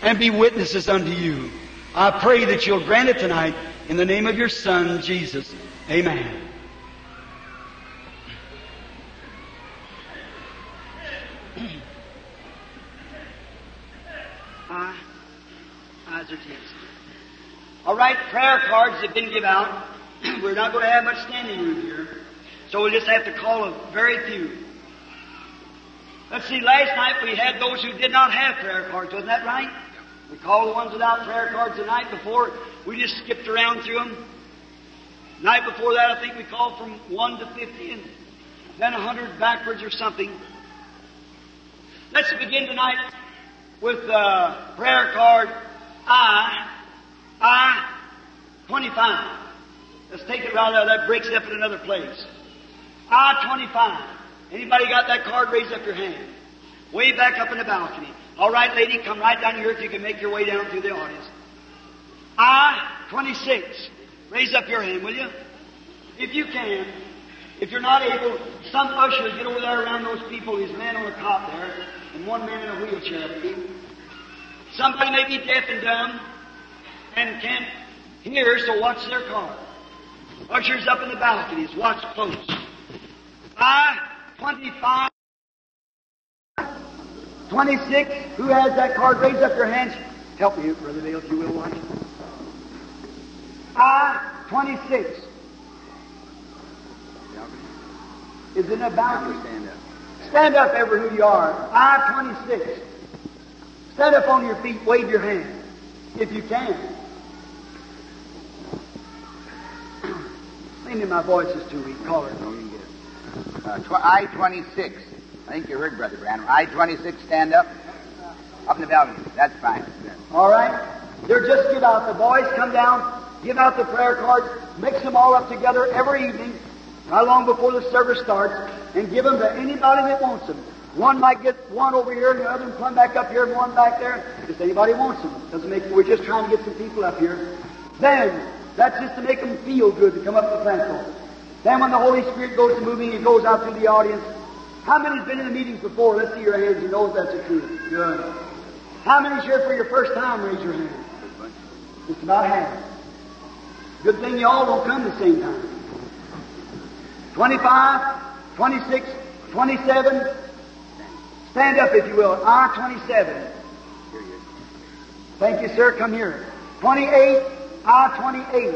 and be witnesses unto you. I pray that you'll grant it tonight in the name of your Son, Jesus. Amen. Ah, Tears. All right, prayer cards have been given out. We're not going to have much standing room here, so we'll just have to call a very few. Let's see, last night we had those who did not have prayer cards, wasn't that right? We called the ones without prayer cards the night before. We just skipped around through them. Night before that, I think we called from 1 to 50 and then 100 backwards or something. Let's begin tonight with prayer card I, I 25. Let's take it right out. That breaks it up in another place. I 25. Anybody got that card? Raise up your hand. Way back up in the balcony. All right, lady, come right down here if you can make your way down through the audience. I 26. Raise up your hand, will you? If you can. If you're not able, some usher get over there around those people. There's a man on a cot there, and one man in a wheelchair. Somebody may be deaf and dumb and can't hear, so watch their card. Ushers up in the balconies, watch close. I 25. 26. Who has that card? Raise up your hands. Help me, Brother Dale, if you will watch. I 26. Is it a balcony? Stand up. Stand up, ever who you are. I 26. Stand up on your feet, wave your hand, if you can. Maybe my voice is too weak. Call her. No, you can get it. Uh, I 26. I think you heard Brother Branham. I 26, stand up. Up in the balcony. That's fine. All right? They're just give out. The boys come down, give out the prayer cards, mix them all up together every evening, not long before the service starts, and give them to anybody that wants them. One might get one over here, and the other one come back up here, and one back there. Just anybody wants them. Doesn't make. We're just trying to get some people up here. Then that's just to make them feel good to come up to the platform. Then when the Holy Spirit goes to moving, He goes out through the audience. How many's been in the meetings before? Let's see your hands. You know if that's the truth. Good. How many's here for your first time? Raise your hand. Just about half. Good thing you all don't come the same time. 25, 26, 27. Stand up if you will. I 27. Thank you, sir. Come here. 28, I 28.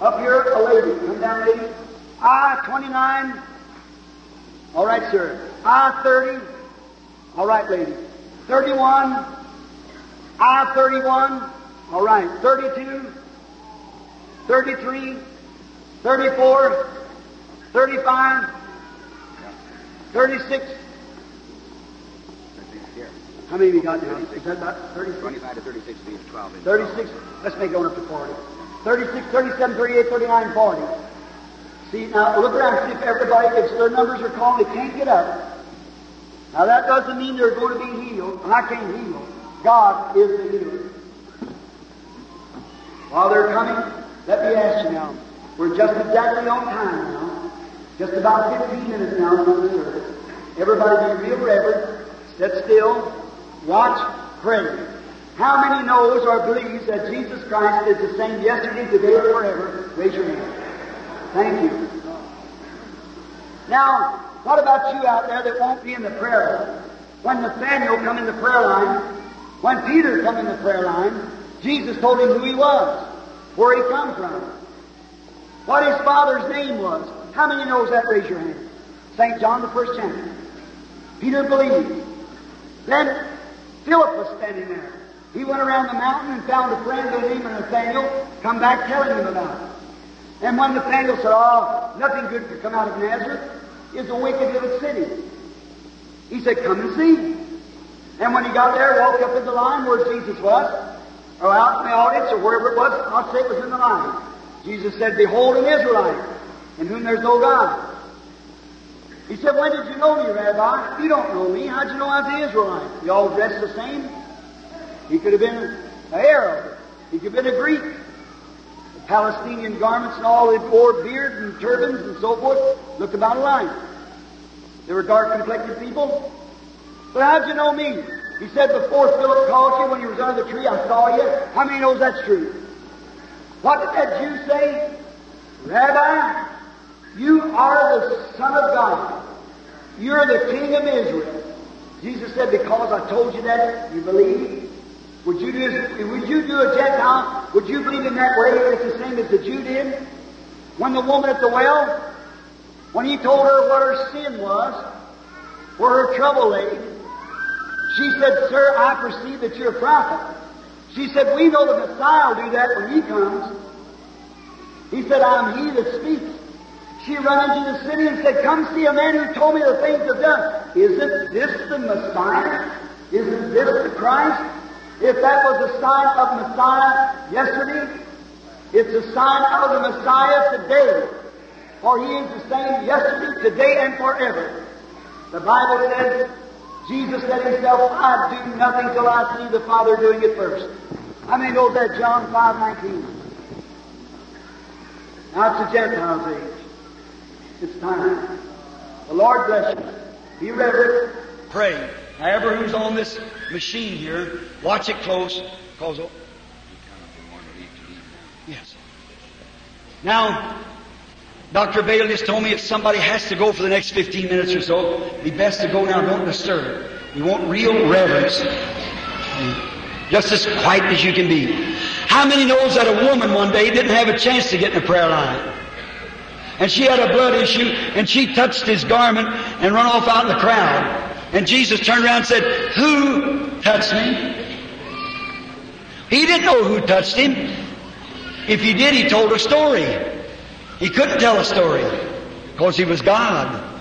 Up here, a lady. Come down, lady. I 29. All right, sir. I 30. All right, lady. 31. I 31. All right. 32. 33. 34. 35. 36. Here. How many you got now? Is that about 36? 25 to 36 leaves 12 in 36. Let's make it on up to 40. 36, 37, 38, 39, 40. See, now look around, see if everybody, if their numbers are called, they can't get up. Now that doesn't mean they're going to be healed, and I can't heal. God is the healer. While they're coming, let me ask you now. We're just exactly on time now. Just about 15 minutes now from the service. Everybody be real reverent. Sit still. Watch. Pray. How many knows or believes that Jesus Christ is the same yesterday, today, or forever? Raise your hand. Thank you. Now, what about you out there that won't be in the prayer line? When Nathaniel come in the prayer line, when Peter come in the prayer line, Jesus told him who he was, where he come from, what his father's name was. How many knows that? Raise your hand. St. John, the first chapter. Peter believed. Then Philip was standing there. He went around the mountain and found a friend by the name of Nathaniel, come back telling him about it. And when Nathaniel said, Oh, nothing good could come out of Nazareth, it's a wicked little city. He said, Come and see. And when he got there, walked up in the line where Jesus was, or out in the audience, or wherever it was, I'll say it was in the line. Jesus said, Behold an Israelite, in whom there's no God. He said, When did you know me, Rabbi? You don't know me. How'd you know I was an Israelite? You all dressed the same? He could have been an Arab. He could have been a Greek. Palestinian garments and all, they wore beards and turbans and so forth. Looked about alike. They were dark complected people. But how'd you know me? He said, Before Philip called you when you was under the tree, I saw you. How many knows that's true? What did that Jew say? Rabbi, you are the Son of God. You're the King of Israel. Jesus said, Because I told you that, you believe. Would you do would you do a Gentile? Would you believe in that way it's the same as the Jew did? When the woman at the well, when he told her what her sin was, where her trouble lay, she said, Sir, I perceive that you're a prophet. She said, We know the Messiah will do that when he comes. He said, I'm he that speaks. She ran into the city and said, Come see a man who told me the things I've done. Isn't this the Messiah? Isn't this the Christ? If that was a sign of Messiah yesterday, it's a sign of the Messiah today. For he is the same yesterday, today, and forever. The Bible says, Jesus said himself, I do nothing till I see the Father doing it first. I many know that? John 5 19. Now it's the Gentiles' age. It's time. The Lord bless you. Be reverent. Pray. However, who's on this machine here, watch it close, cause. Yes. Now, Dr. Vayle just told me if somebody has to go for the next 15 minutes or so, be best to go now. Don't disturb. We want real reverence. Just as quiet as you can be. How many knows that a woman one day didn't have a chance to get in the prayer line? And she had a blood issue, and she touched his garment and run off out in the crowd. And Jesus turned around and said, Who touched me? He didn't know who touched him. If he did, he told a story. He couldn't tell a story because he was God.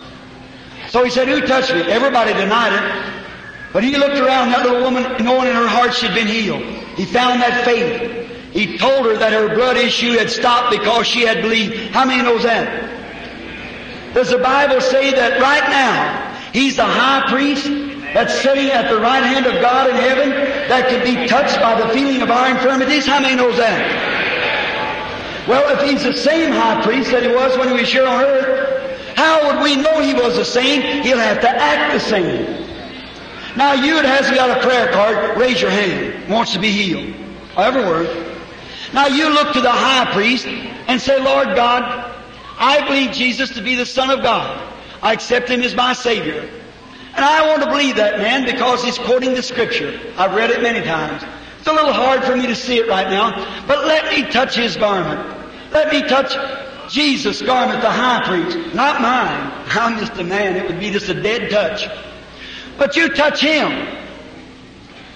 So he said, Who touched me? Everybody denied it. But he looked around that little woman, knowing in her heart she'd been healed. He found that faith. He told her that her blood issue had stopped because she had believed. How many knows that? Does the Bible say that right now He's the high priest that's sitting at the right hand of God in heaven that can be touched by the feeling of our infirmities? How many knows that? Well, if he's the same high priest that he was when he was here on earth, how would we know he was the same? He'll have to act the same. Now, you that hasn't got a prayer card, raise your hand. Wants to be healed. Every word. Now, you look to the high priest and say, Lord God, I believe Jesus to be the Son of God. I accept him as my Savior. And I want to believe that man because he's quoting the Scripture. I've read it many times. It's a little hard for me to see it right now, but let me touch his garment. Let me touch Jesus' garment, the high priest, not mine. I'm just a man. It would be just a dead touch. But you touch him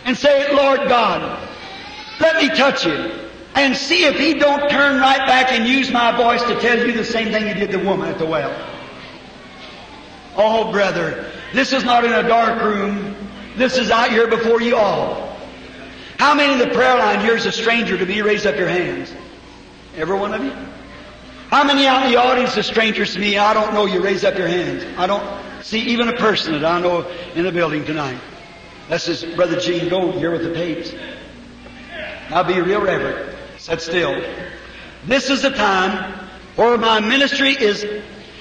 and say, Lord God, let me touch you and see if he don't turn right back and use my voice to tell you the same thing he did the woman at the well. Oh, brother, this is not in a dark room. This is out here before you all. How many in the prayer line here is a stranger to me? Raise up your hands. Every one of you? How many out in the audience are strangers to me? I don't know you. Raise up your hands. I don't see even a person that I know in the building tonight. That's just Brother Gene Goad here with the tapes. Now be real reverent. Sit still. This is the time where my ministry is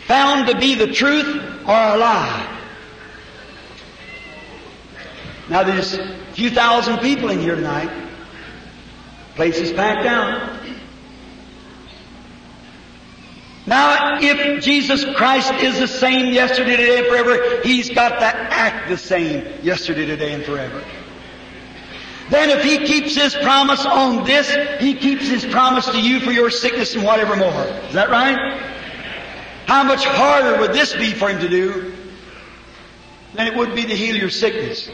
found to be the truth or a lie. Now there's a few thousand people in here tonight. Place is packed out. Now, if Jesus Christ is the same yesterday, today, and forever, He's got to act the same yesterday, today, and forever. Then if He keeps His promise on this, He keeps His promise to you for your sickness and whatever more. Is that right? How much harder would this be for Him to do than it would be to heal your sickness?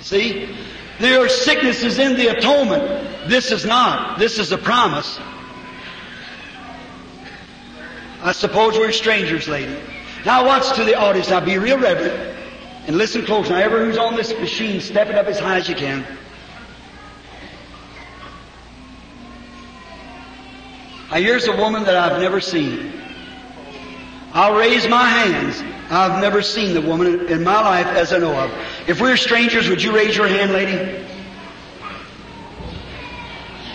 See? Your sickness is in the atonement. This is not. This is a promise. I suppose we're strangers, lady. Now watch to the audience. Now be real reverent and listen close. Now everyone who's on this machine, step it up as high as you can. Here's a woman that I've never seen. I'll raise my hands. I've never seen the woman in my life as I know of. If we're strangers, would you raise your hand, lady?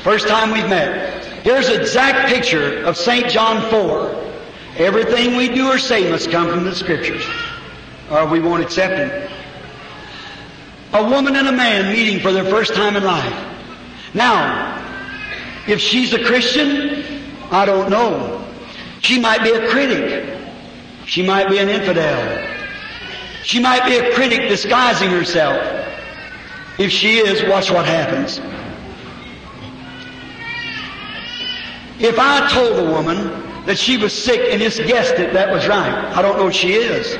First time we've met. Here's an exact picture of St. John 4. Everything we do or say must come from the Scriptures, or we won't accept it. A woman and a man meeting for their first time in life. Now, if she's a Christian, I don't know. She might be a critic. She might be an infidel. She might be a critic disguising herself. If she is, watch what happens. If I told a woman that she was sick and just guessed it, that was right. I don't know she is.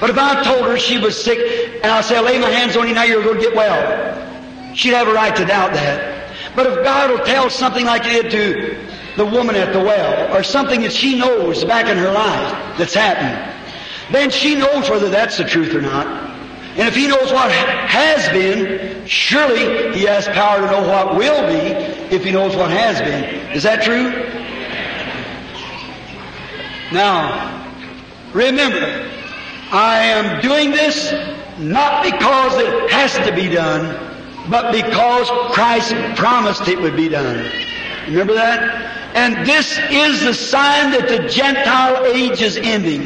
But if I told her she was sick and I say, I lay my hands on you now, you're going to get well, she'd have a right to doubt that. But if God will tell something like it did to the woman at the well, or something that she knows back in her life that's happened, then she knows whether that's the truth or not. And if he knows what has been, surely he has power to know what will be if he knows what has been. Is that true? Now, remember, I am doing this not because it has to be done, but because Christ promised it would be done. Remember that? And this is the sign that the Gentile age is ending.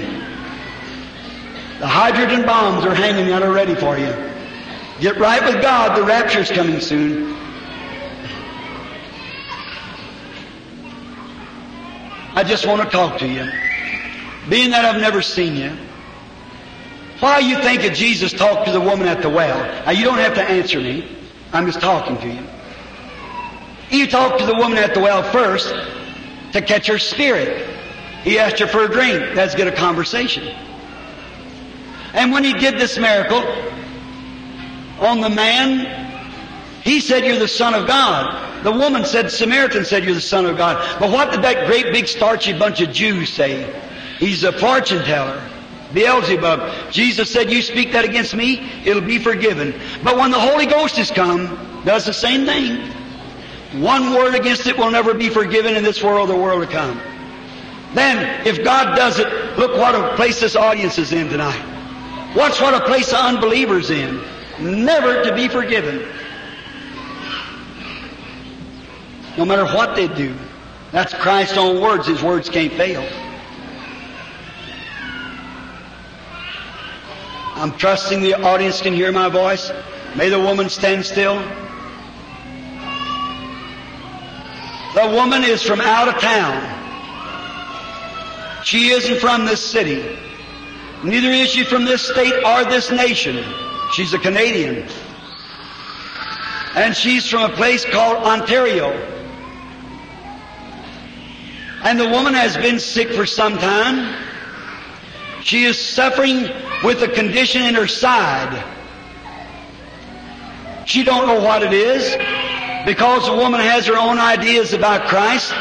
The hydrogen bombs are hanging out already for you. Get right with God, the rapture's coming soon. I just want to talk to you. Being that I've never seen you, why you think that Jesus talked to the woman at the well? Now you don't have to answer me. I'm just talking to you. He talked to the woman at the well first to catch her spirit. He asked her for a drink. Let's get a conversation. And when he did this miracle on the man, he said, You're the Son of God. The woman said, Samaritan said, You're the Son of God. But what did that great big starchy bunch of Jews say? He's a fortune teller. Beelzebub. Jesus said, You speak that against me, it'll be forgiven. But when the Holy Ghost has come, does the same thing. One word against it will never be forgiven in this world, or the world to come. Then, if God does it, look what a place this audience is in tonight. Watch what a place the unbelievers in. Never to be forgiven. No matter what they do. That's Christ's own words. His words can't fail. I'm trusting the audience can hear my voice. May the woman stand still. The woman is from out of town. She isn't from this city. Neither is she from this state or this nation. She's a Canadian. And she's from a place called Ontario. And the woman has been sick for some time. She is suffering with a condition in her side. She don't know what it is because the woman has her own ideas about Christ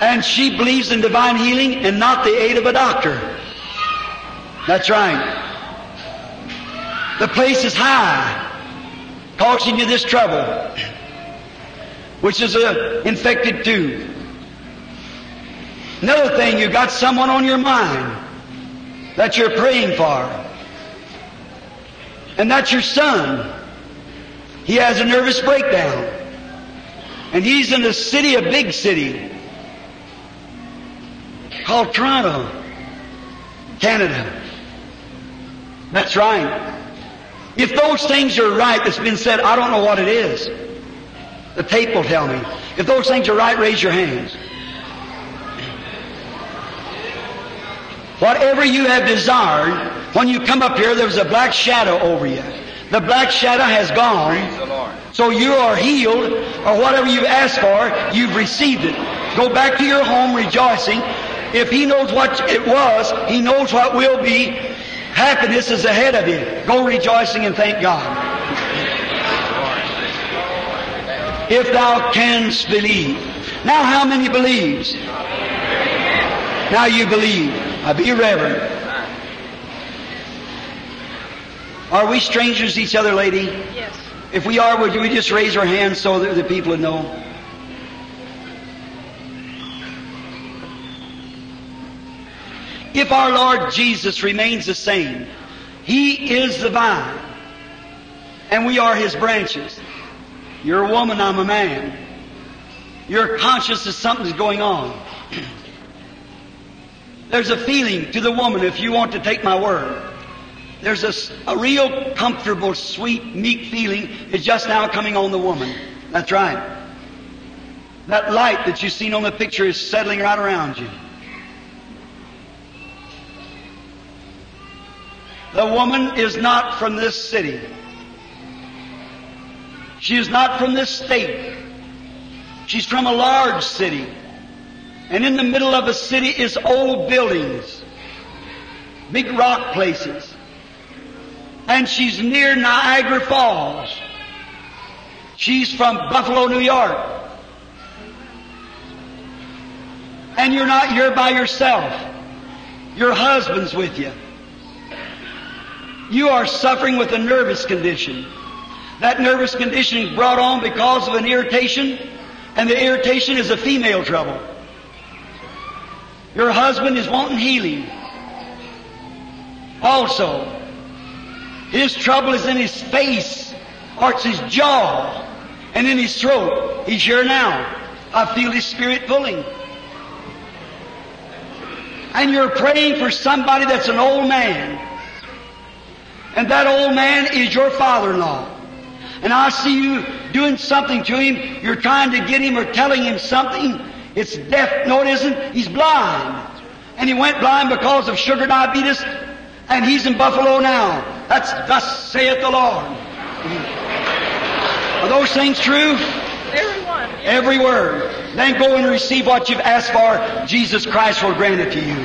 and she believes in divine healing and not the aid of a doctor. That's right. The place is high, causing you this trouble, which is an infected tube. Another thing, you've got someone on your mind that you're praying for. And that's your son. He has a nervous breakdown. And he's in a city, a big city, called Toronto, Canada. That's right. If those things are right that's been said, I don't know what it is. The tape will tell me. If those things are right, raise your hands. Whatever you have desired, when you come up here, there's a black shadow over you. The black shadow has gone. So you are healed, or whatever you've asked for, you've received it. Go back to your home rejoicing. If He knows what it was, He knows what will be. Happiness is ahead of you. Go rejoicing and thank God. If thou canst believe. Now how many believes? Now you believe. Now be reverent. Are we strangers to each other, lady? Yes. If we are, would we just raise our hands so that the people would know? If our Lord Jesus remains the same, He is the vine, and we are His branches. You're a woman, I'm a man. You're conscious that something's going on. There's a feeling to the woman, if you want to take my word. There's a, a real comfortable, sweet, meek feeling is just now coming on the woman. That's right. That light that you've seen on the picture is settling right around you. The woman is not from this city. She is not from this state. She's from a large city. And in the middle of the city is old buildings, big rock places. And she's near Niagara Falls. She's from Buffalo, New York. And you're not here by yourself. Your husband's with you. You are suffering with a nervous condition. That nervous condition is brought on because of an irritation, and the irritation is a female trouble. Your husband is wanting healing. Also, his trouble is in his face, or it's his jaw, and in his throat. He's here now. I feel his spirit pulling. And you're praying for somebody that's an old man. And that old man is your father-in-law. And I see you doing something to him. You're trying to get him or telling him something. It's deaf. No, it isn't. He's blind. And he went blind because of sugar diabetes. And he's in Buffalo now. That's thus saith the Lord. Are those things true? Everyone. Every word. Then go and receive what you've asked for. Jesus Christ will grant it to you.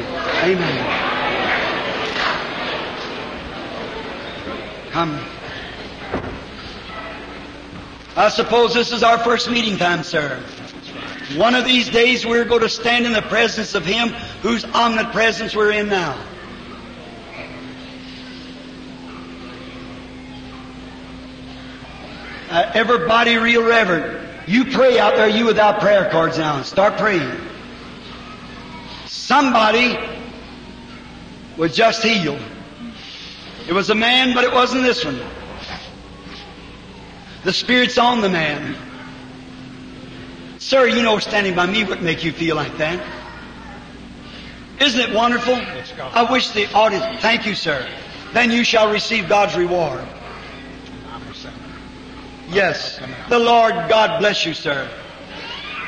Amen. Come. I suppose this is our first meeting time, sir. One of these days we're going to stand in the presence of Him whose omnipresence we're in now. Uh, everybody real reverent. You pray out there, you without prayer cards now. Start praying. Somebody was just healed. It was a man, but it wasn't this one. The Spirit's on the man. Sir, you know standing by me would make you feel like that. Isn't it wonderful? I wish the audience, thank you, sir. Then you shall receive God's reward. Yes. The Lord God bless you, sir.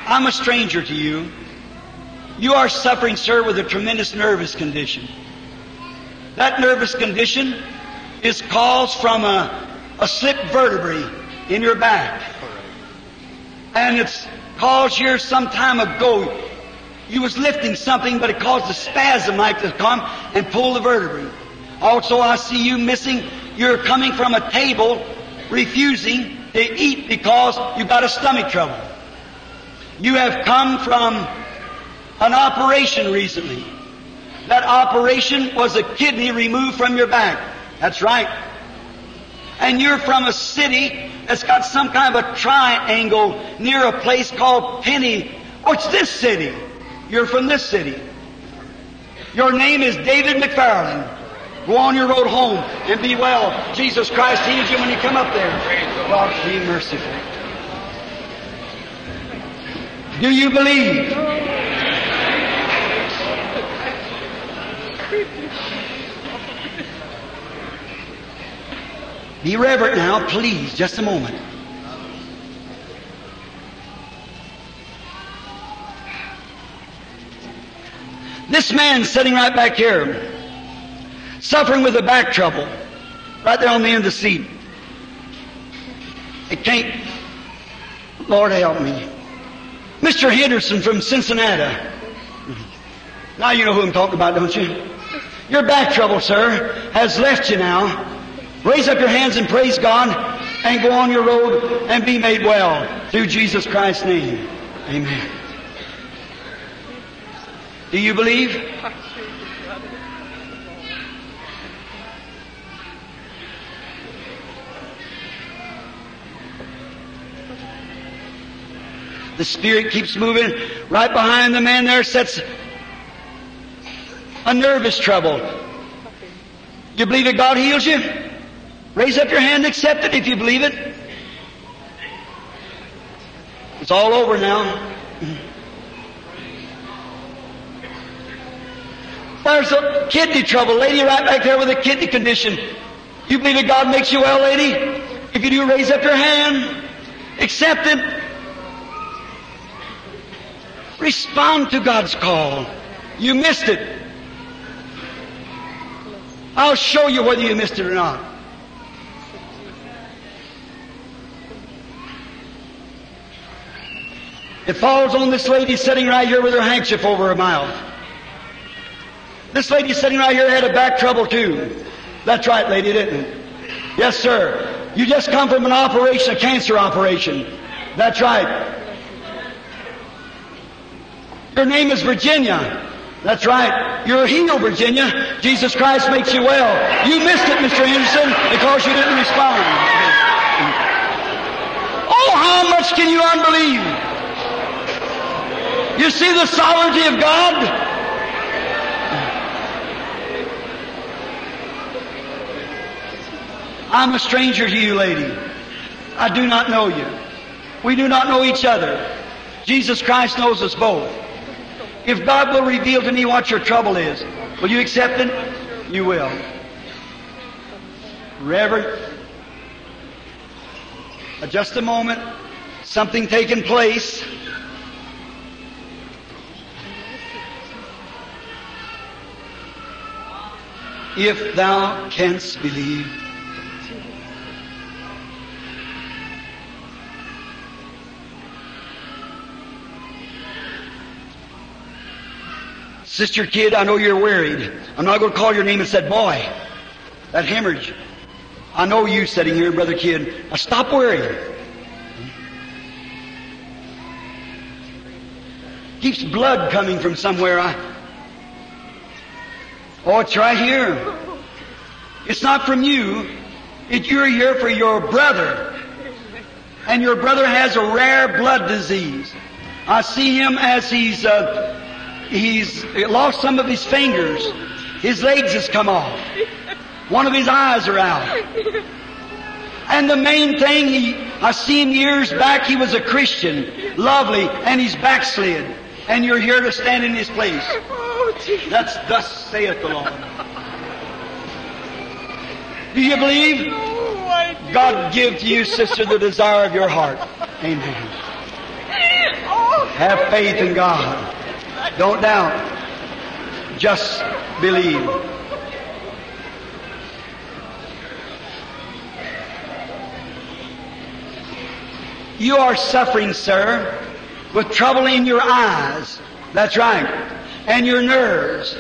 I'm a stranger to you. You are suffering, sir, with a tremendous nervous condition. That nervous condition is caused from a, a slipped vertebrae in your back. And it's caused here some time ago. You was lifting something, but it caused a spasm like to come and pull the vertebrae. Also, I see you missing. You're coming from a table, refusing to eat because you've got a stomach trouble. You have come from an operation recently. That operation was a kidney removed from your back. That's right. And you're from a city that's got some kind of a triangle near a place called Penny. What's this city? You're from this city. Your name is David McFarland. Go on your road home and be well. Jesus Christ heals you when you come up there. God be merciful. Do you believe? Be reverent now, please, just a moment. This man sitting right back here, suffering with a back trouble, right there on the end of the seat. It can't. Lord help me. Mr. Henderson from Cincinnati. Now you know who I'm talking about, don't you? Your back trouble, sir, has left you now. Raise up your hands and praise God and go on your road and be made well through Jesus Christ's name. Amen. Do you believe? The Spirit keeps moving. Right behind the man there sits a nervous trouble. You believe that God heals you? Raise up your hand and accept it if you believe it. It's all over now. There's a kidney trouble. Lady right back there with a kidney condition. You believe that God makes you well, lady? If you do, raise up your hand. Accept it. Respond to God's call. You missed it. I'll show you whether you missed it or not. It falls on this lady sitting right here with her handkerchief over her mouth. This lady sitting right here had a back trouble too. That's right, lady, didn't it? Yes, sir. You just come from an operation, a cancer operation. That's right. Your name is Virginia. That's right. You're healed, Virginia. Jesus Christ makes you well. You missed it, Mr. Anderson, because you didn't respond. Oh, how much can you unbelieve? You see the sovereignty of God? I'm a stranger to you, lady. I do not know you. We do not know each other. Jesus Christ knows us both. If God will reveal to me what your trouble is, will you accept it? You will. Reverend, uh, just a moment. Something taking place. If thou canst believe. Sister Kidd, I know you're worried. I'm not going to call your name and say, boy, that hemorrhage. I know you sitting here, brother Kidd. Now stop worrying. Keeps blood coming from somewhere. I, oh, it's right here. It's not from you. It, you're here for your brother. And your brother has a rare blood disease. I see him as he's uh, he's lost some of his fingers. His legs has come off. One of his eyes are out. And the main thing, he, I seen years back, he was a Christian, lovely, and he's backslid. And you're here to stand in his place. That's thus saith the Lord. Do you believe? God give to you, sister, the desire of your heart. Amen. Have faith in God. Don't doubt. Just believe. You are suffering, sir, with trouble in your eyes. That's right. And your nerves.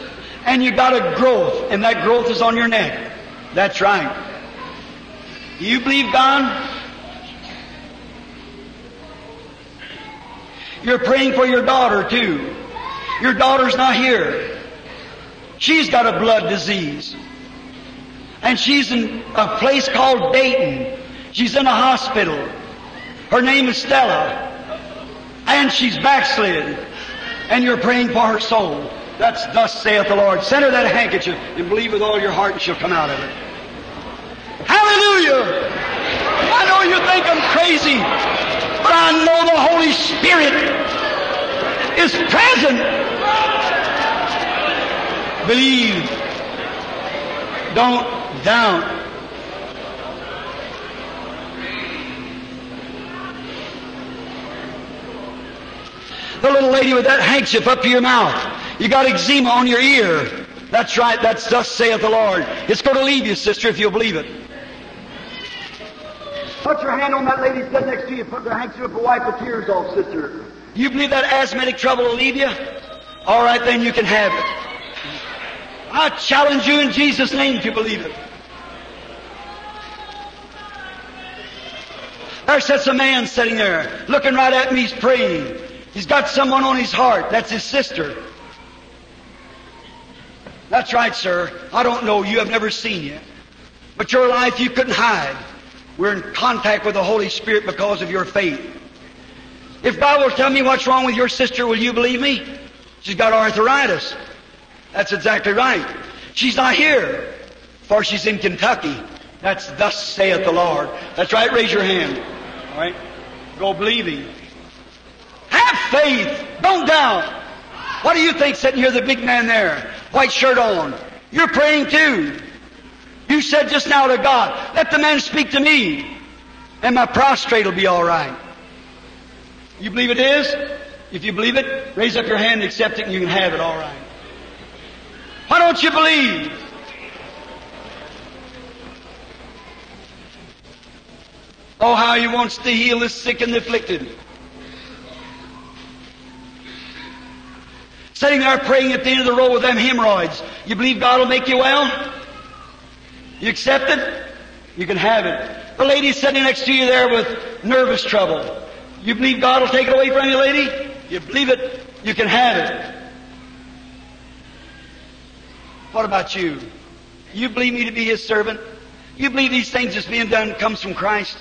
And you got a growth, and that growth is on your neck. That's right. Do You believe God? You're praying for your daughter too. Your daughter's not here. She's got a blood disease. And she's in a place called Dayton. She's in a hospital. Her name is Stella. And she's backslid. And you're praying for her soul. That's thus saith the Lord. Send her that handkerchief and believe with all your heart and she'll come out of it. Hallelujah! I know you think I'm crazy, but I know the Holy Spirit is present. Believe. Don't doubt. The little lady with that handkerchief up to your mouth. You got eczema on your ear. That's right. That's thus saith the Lord. It's going to leave you, sister, if you'll believe it. Put your hand on that lady's head next to you. Put her handkerchief to wipe the tears off, sister. You believe that asthmatic trouble will leave you? All right, then you can have it. I challenge you in Jesus' name to believe it. There sits a man sitting there, looking right at me, he's praying. He's got someone on his heart. That's his sister. That's right, sir. I don't know you. I've never seen you. But your life you couldn't hide. We're in contact with the Holy Spirit because of your faith. If God will tell me what's wrong with your sister, will you believe me? She's got arthritis. That's exactly right. She's not here, for she's in Kentucky. That's thus saith the Lord. That's right. Raise your hand. All right. Go believing. Have faith. Don't doubt. What do you think sitting here, the big man there, white shirt on? You're praying too. You said just now to God, let the man speak to me, and my prostrate will be all right. You believe it is? If you believe it, raise up your hand and accept it, and you can have it all right. Why don't you believe? Oh, how he wants to heal the sick and the afflicted. Sitting there praying at the end of the row with them hemorrhoids. You believe God will make you well? You accept it? You can have it. The lady sitting next to you there with nervous trouble. You believe God will take it away from you, lady? You believe it? You can have it. What about you? You believe me to be His servant? You believe these things that's being done comes from Christ?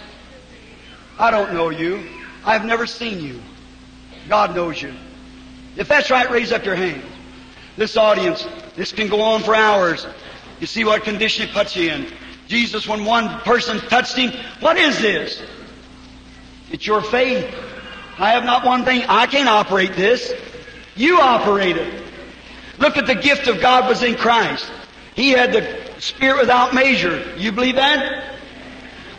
I don't know you. I've never seen you. God knows you. If that's right, raise up your hand. This audience, this can go on for hours. You see what condition it puts you in. Jesus, when one person touched him, what is this? It's your faith. I have not one thing. I can't operate this. You operate it. Look at the gift of God was in Christ. He had the Spirit without measure. You believe that?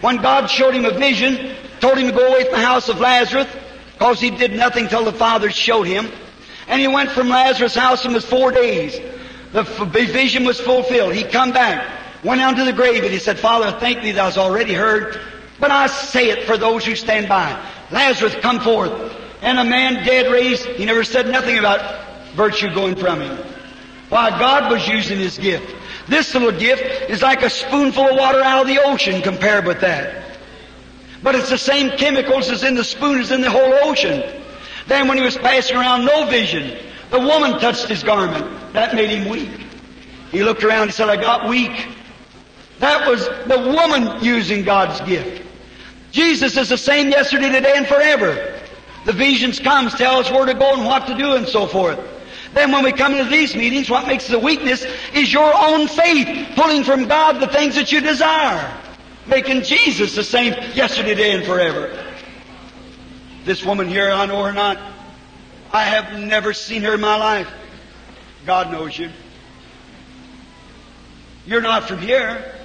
When God showed him a vision, told him to go away from the house of Lazarus, because he did nothing till the Father showed him. And he went from Lazarus' house and was four days. The vision was fulfilled. He come back, went down to the grave, and he said, Father, thank thee thou hast already heard, but I say it for those who stand by. Lazarus come forth, and a man dead raised. He never said nothing about virtue going from him. Why, God was using his gift. This little gift is like a spoonful of water out of the ocean compared with that. But it's the same chemicals as in the spoon as in the whole ocean. Then when he was passing around, no vision. The woman touched his garment. That made him weak. He looked around and said, I got weak. That was the woman using God's gift. Jesus is the same yesterday, today, and forever. The visions comes, tell us where to go and what to do and so forth. Then when we come into these meetings, what makes the weakness is your own faith, pulling from God the things that you desire. Making Jesus the same yesterday, today, and forever. This woman here, I know her not. I have never seen her in my life. God knows you. You're not from here.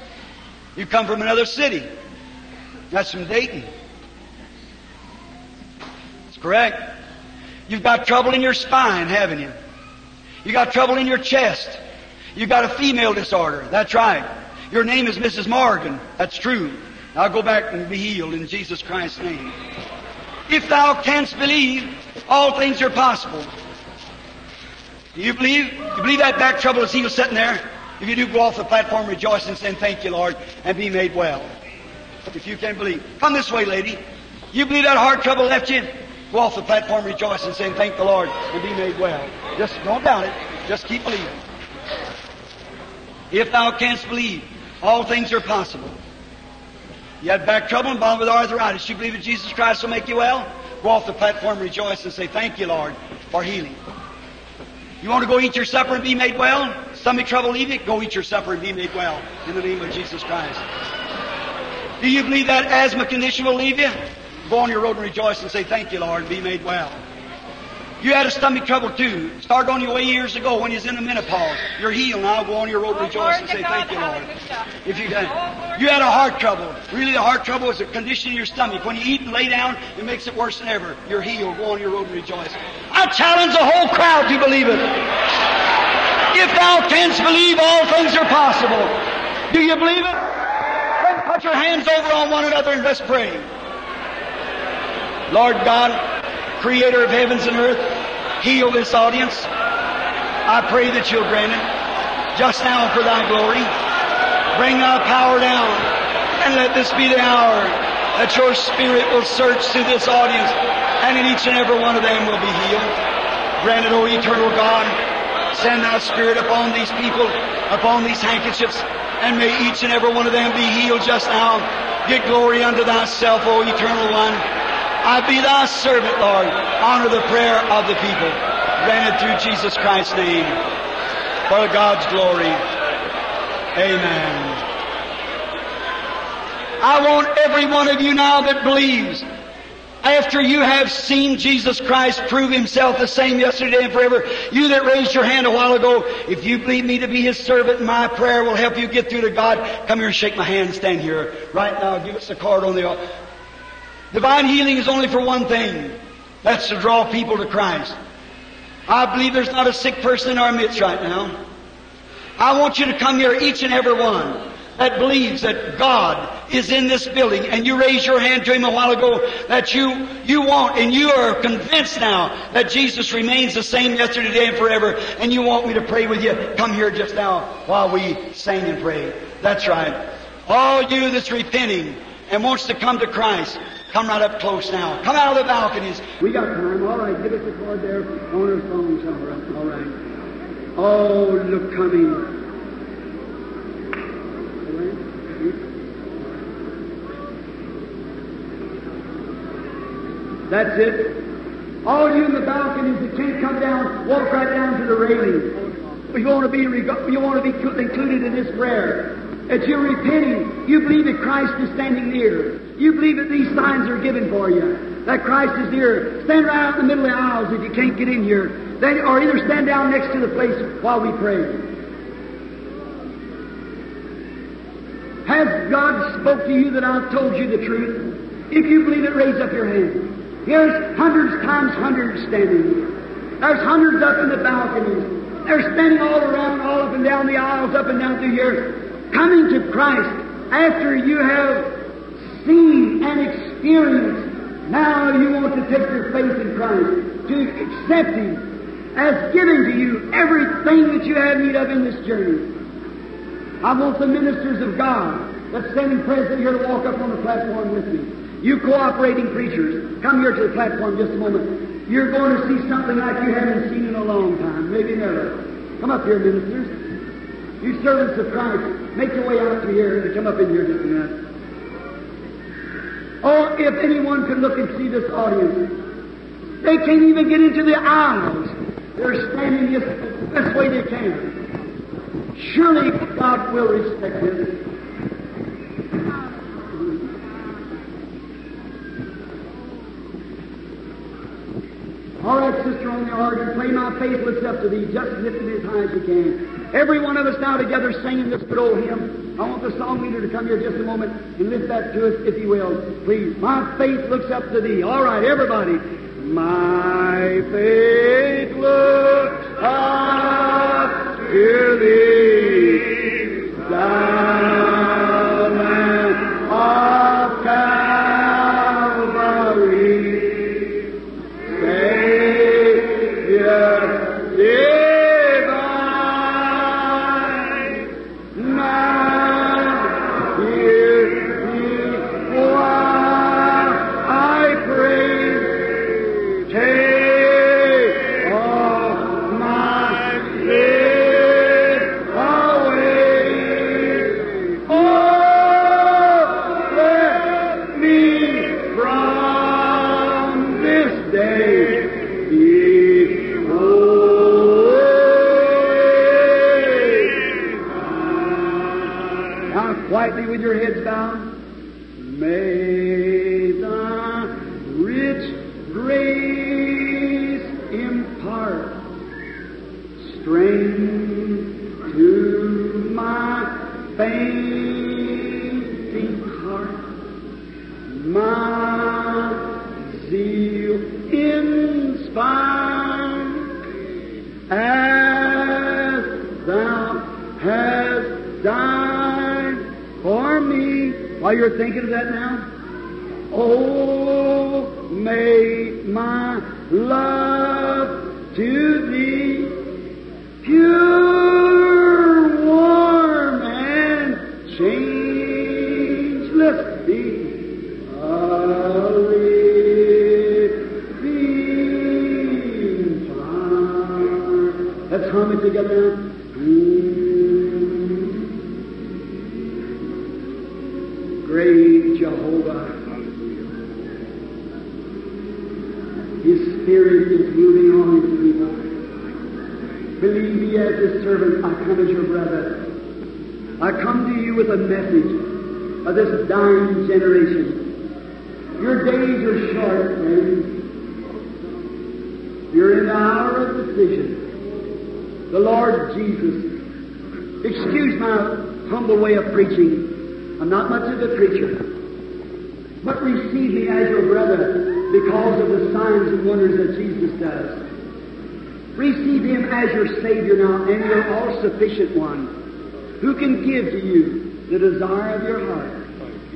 You come from another city. That's from Dayton. That's correct. You've got trouble in your spine, haven't you? You got trouble in your chest. You got a female disorder. That's right. Your name is Mrs. Morgan. That's true. Now go back and be healed in Jesus Christ's name. If thou canst believe, all things are possible. Do you believe? Do You believe that back trouble is healed sitting there? If you do, go off the platform rejoice and say, Thank you, Lord, and be made well. If you can't believe. Come this way, lady. You believe that heart trouble left you? Go off the platform rejoicing, saying, Thank the Lord, and be made well. Just don't doubt it. Just keep believing. If thou canst believe, all things are possible. You had back trouble and bothered with arthritis. You believe that Jesus Christ will make you well? Go off the platform, rejoice, and say, Thank you, Lord, for healing. You want to go eat your supper and be made well? Stomach trouble, leave it. Go eat your supper and be made well in the name of Jesus Christ. Do you believe that asthma condition will leave you? Go on your road and rejoice and say, Thank you, Lord, and be made well. You had a stomach trouble too. Started on your way years ago when you was in the menopause. You're healed now. Go on your road, rejoice, and say thank you, Lord. If you you had a heart trouble. Really, the heart trouble is a condition in your stomach. When you eat and lay down, it makes it worse than ever. You're healed. Go on your road and rejoice. I challenge the whole crowd to believe it. If thou canst believe, all things are possible. Do you believe it? Put your hands over on one another and let's pray. Lord God, creator of heavens and earth, heal this audience. I pray that you'll grant it just now for thy glory. Bring thy power down and let this be the hour that your spirit will search through this audience and in each and every one of them will be healed. Grant it, O eternal God. Send thy spirit upon these people, upon these handkerchiefs, and may each and every one of them be healed just now. Get glory unto thyself, O eternal one. I be thy servant, Lord. Honor the prayer of the people. Granted through Jesus Christ's name. For God's glory. Amen. I want every one of you now that believes, after you have seen Jesus Christ prove Himself the same yesterday and forever, you that raised your hand a while ago, if you believe me to be His servant, my prayer will help you get through to God. Come here and shake my hand. Stand here right now. Give us a card on the. Divine healing is only for one thing. That's to draw people to Christ. I believe there's not a sick person in our midst right now. I want you to come here, each and every one that believes that God is in this building and you raised your hand to Him a while ago that you, you want and you are convinced now that Jesus remains the same yesterday, today, and forever and you want me to pray with you, come here just now while we sing and pray. That's right. All you that's repenting and wants to come to Christ, Come right up close now. Come out of the balconies. We got time. All right, give us the card there on. All right. All right. Oh, look coming. That's it. All you in the balconies that can't come down, walk right down to the railing. You want to be you want to be included in this prayer. That you're repenting. You believe that Christ is standing near. You believe that these signs are given for you. That Christ is near. Stand right out in the middle of the aisles if you can't get in here. Then, or either stand down next to the place while we pray. Has God spoke to you that I've told you the truth? If you believe it, raise up your hand. Here's hundreds times hundreds standing here. There's hundreds up in the balconies. They're standing all around, all up and down the aisles, up and down through here, coming to Christ after you have seen and experienced. Now you want to take your faith in Christ, to accept Him as giving to you everything that you have need of in this journey. I want the ministers of God that's standing present here to walk up on the platform with me. You cooperating preachers, come here to the platform just a moment. You're going to see something like you haven't seen in a long time, maybe never. Come up here, ministers. You servants of Christ, make your way out to here and come up in here just a minute. Or if anyone could look and see this audience, they can't even get into the aisles. They're standing just the best way they can. Surely God will respect this. All right, sister on the organ, play my faith looks up to thee. Just lift it as high as you can. Every one of us now together singing this good old hymn. I want the song leader to come here just a moment and lift that to us, if he will. Please. My faith looks up to thee. All right, everybody. My faith looks up to thee. You're thinking of that now, generation. Your days are short, friends. You're in the hour of decision. The Lord Jesus. Excuse my humble way of preaching. I'm not much of a preacher. But receive me as your brother because of the signs and wonders that Jesus does. Receive Him as your Savior now and your all-sufficient one who can give to you the desire of your heart.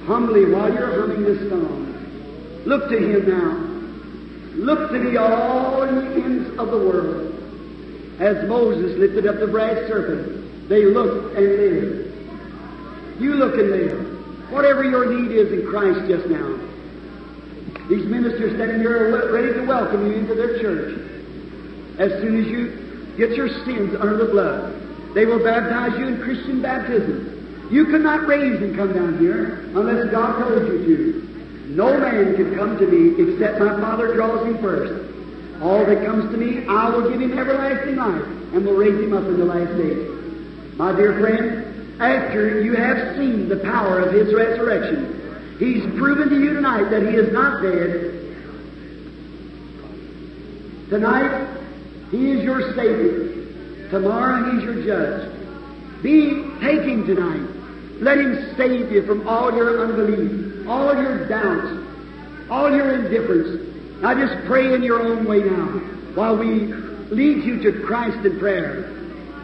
Humbly while you're humming this song. Look to Him now. Look to the all ends of the world. As Moses lifted up the brass serpent, they looked and lived. You look and live. Whatever your need is in Christ just now. These ministers standing here are ready to welcome you into their church. As soon as you get your sins under the blood, they will baptize you in Christian baptism. You cannot raise and come down here unless God told you to. No man can come to me except my Father draws him first. All that comes to me, I will give him everlasting life and will raise him up in the last days. My dear friend, after you have seen the power of his resurrection, he's proven to you tonight that he is not dead. Tonight, he is your Savior. Tomorrow, he's your judge. Be taking tonight. Let him save you from all your unbelief, all your doubts, all your indifference. Now just pray in your own way now while we lead you to Christ in prayer.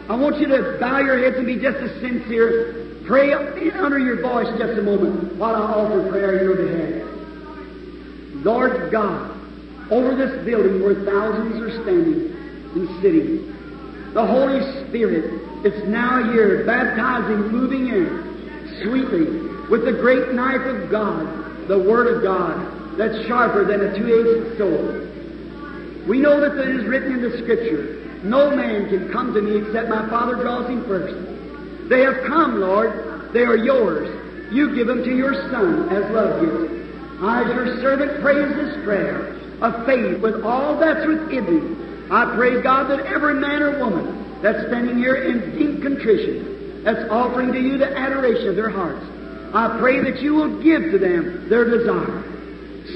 I want you to bow your heads and be just as sincere. Pray under your voice just a moment while I offer prayer in your behalf. Lord God, over this building where thousands are standing and sitting, the Holy Spirit is now here, baptizing, moving in sweetly with the great knife of God, the Word of God, that's sharper than a two-edged sword. We know that it is written in the Scripture, no man can come to me except my Father draws him first. They have come, Lord. They are yours. You give them to your Son as love gifts. I, as your servant, praise this prayer of faith with all that's within me. I pray, God, that every man or woman that's standing here in deep contrition, that's offering to you the adoration of their hearts, I pray that you will give to them their desire.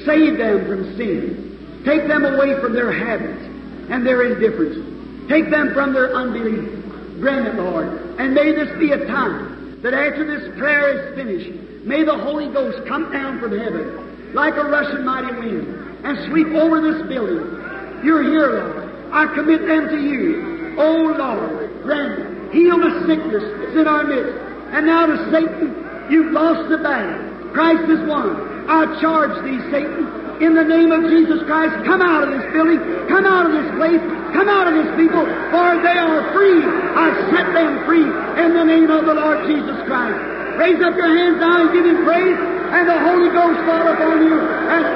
Save them from sin. Take them away from their habits and their indifference. Take them from their unbelief. Grant it, Lord. And may this be a time that after this prayer is finished, may the Holy Ghost come down from heaven like a rushing mighty wind and sweep over this building. You're here, Lord. I commit them to you. Oh, Lord, grant it. Heal the sickness that's in our midst. And now to Satan, you've lost the battle. Christ is won. I charge thee, Satan, in the name of Jesus Christ, come out of this building, come out of this place, come out of this people, for they are free. I set them free in the name of the Lord Jesus Christ. Raise up your hands now and give him praise, and the Holy Ghost fall upon you, and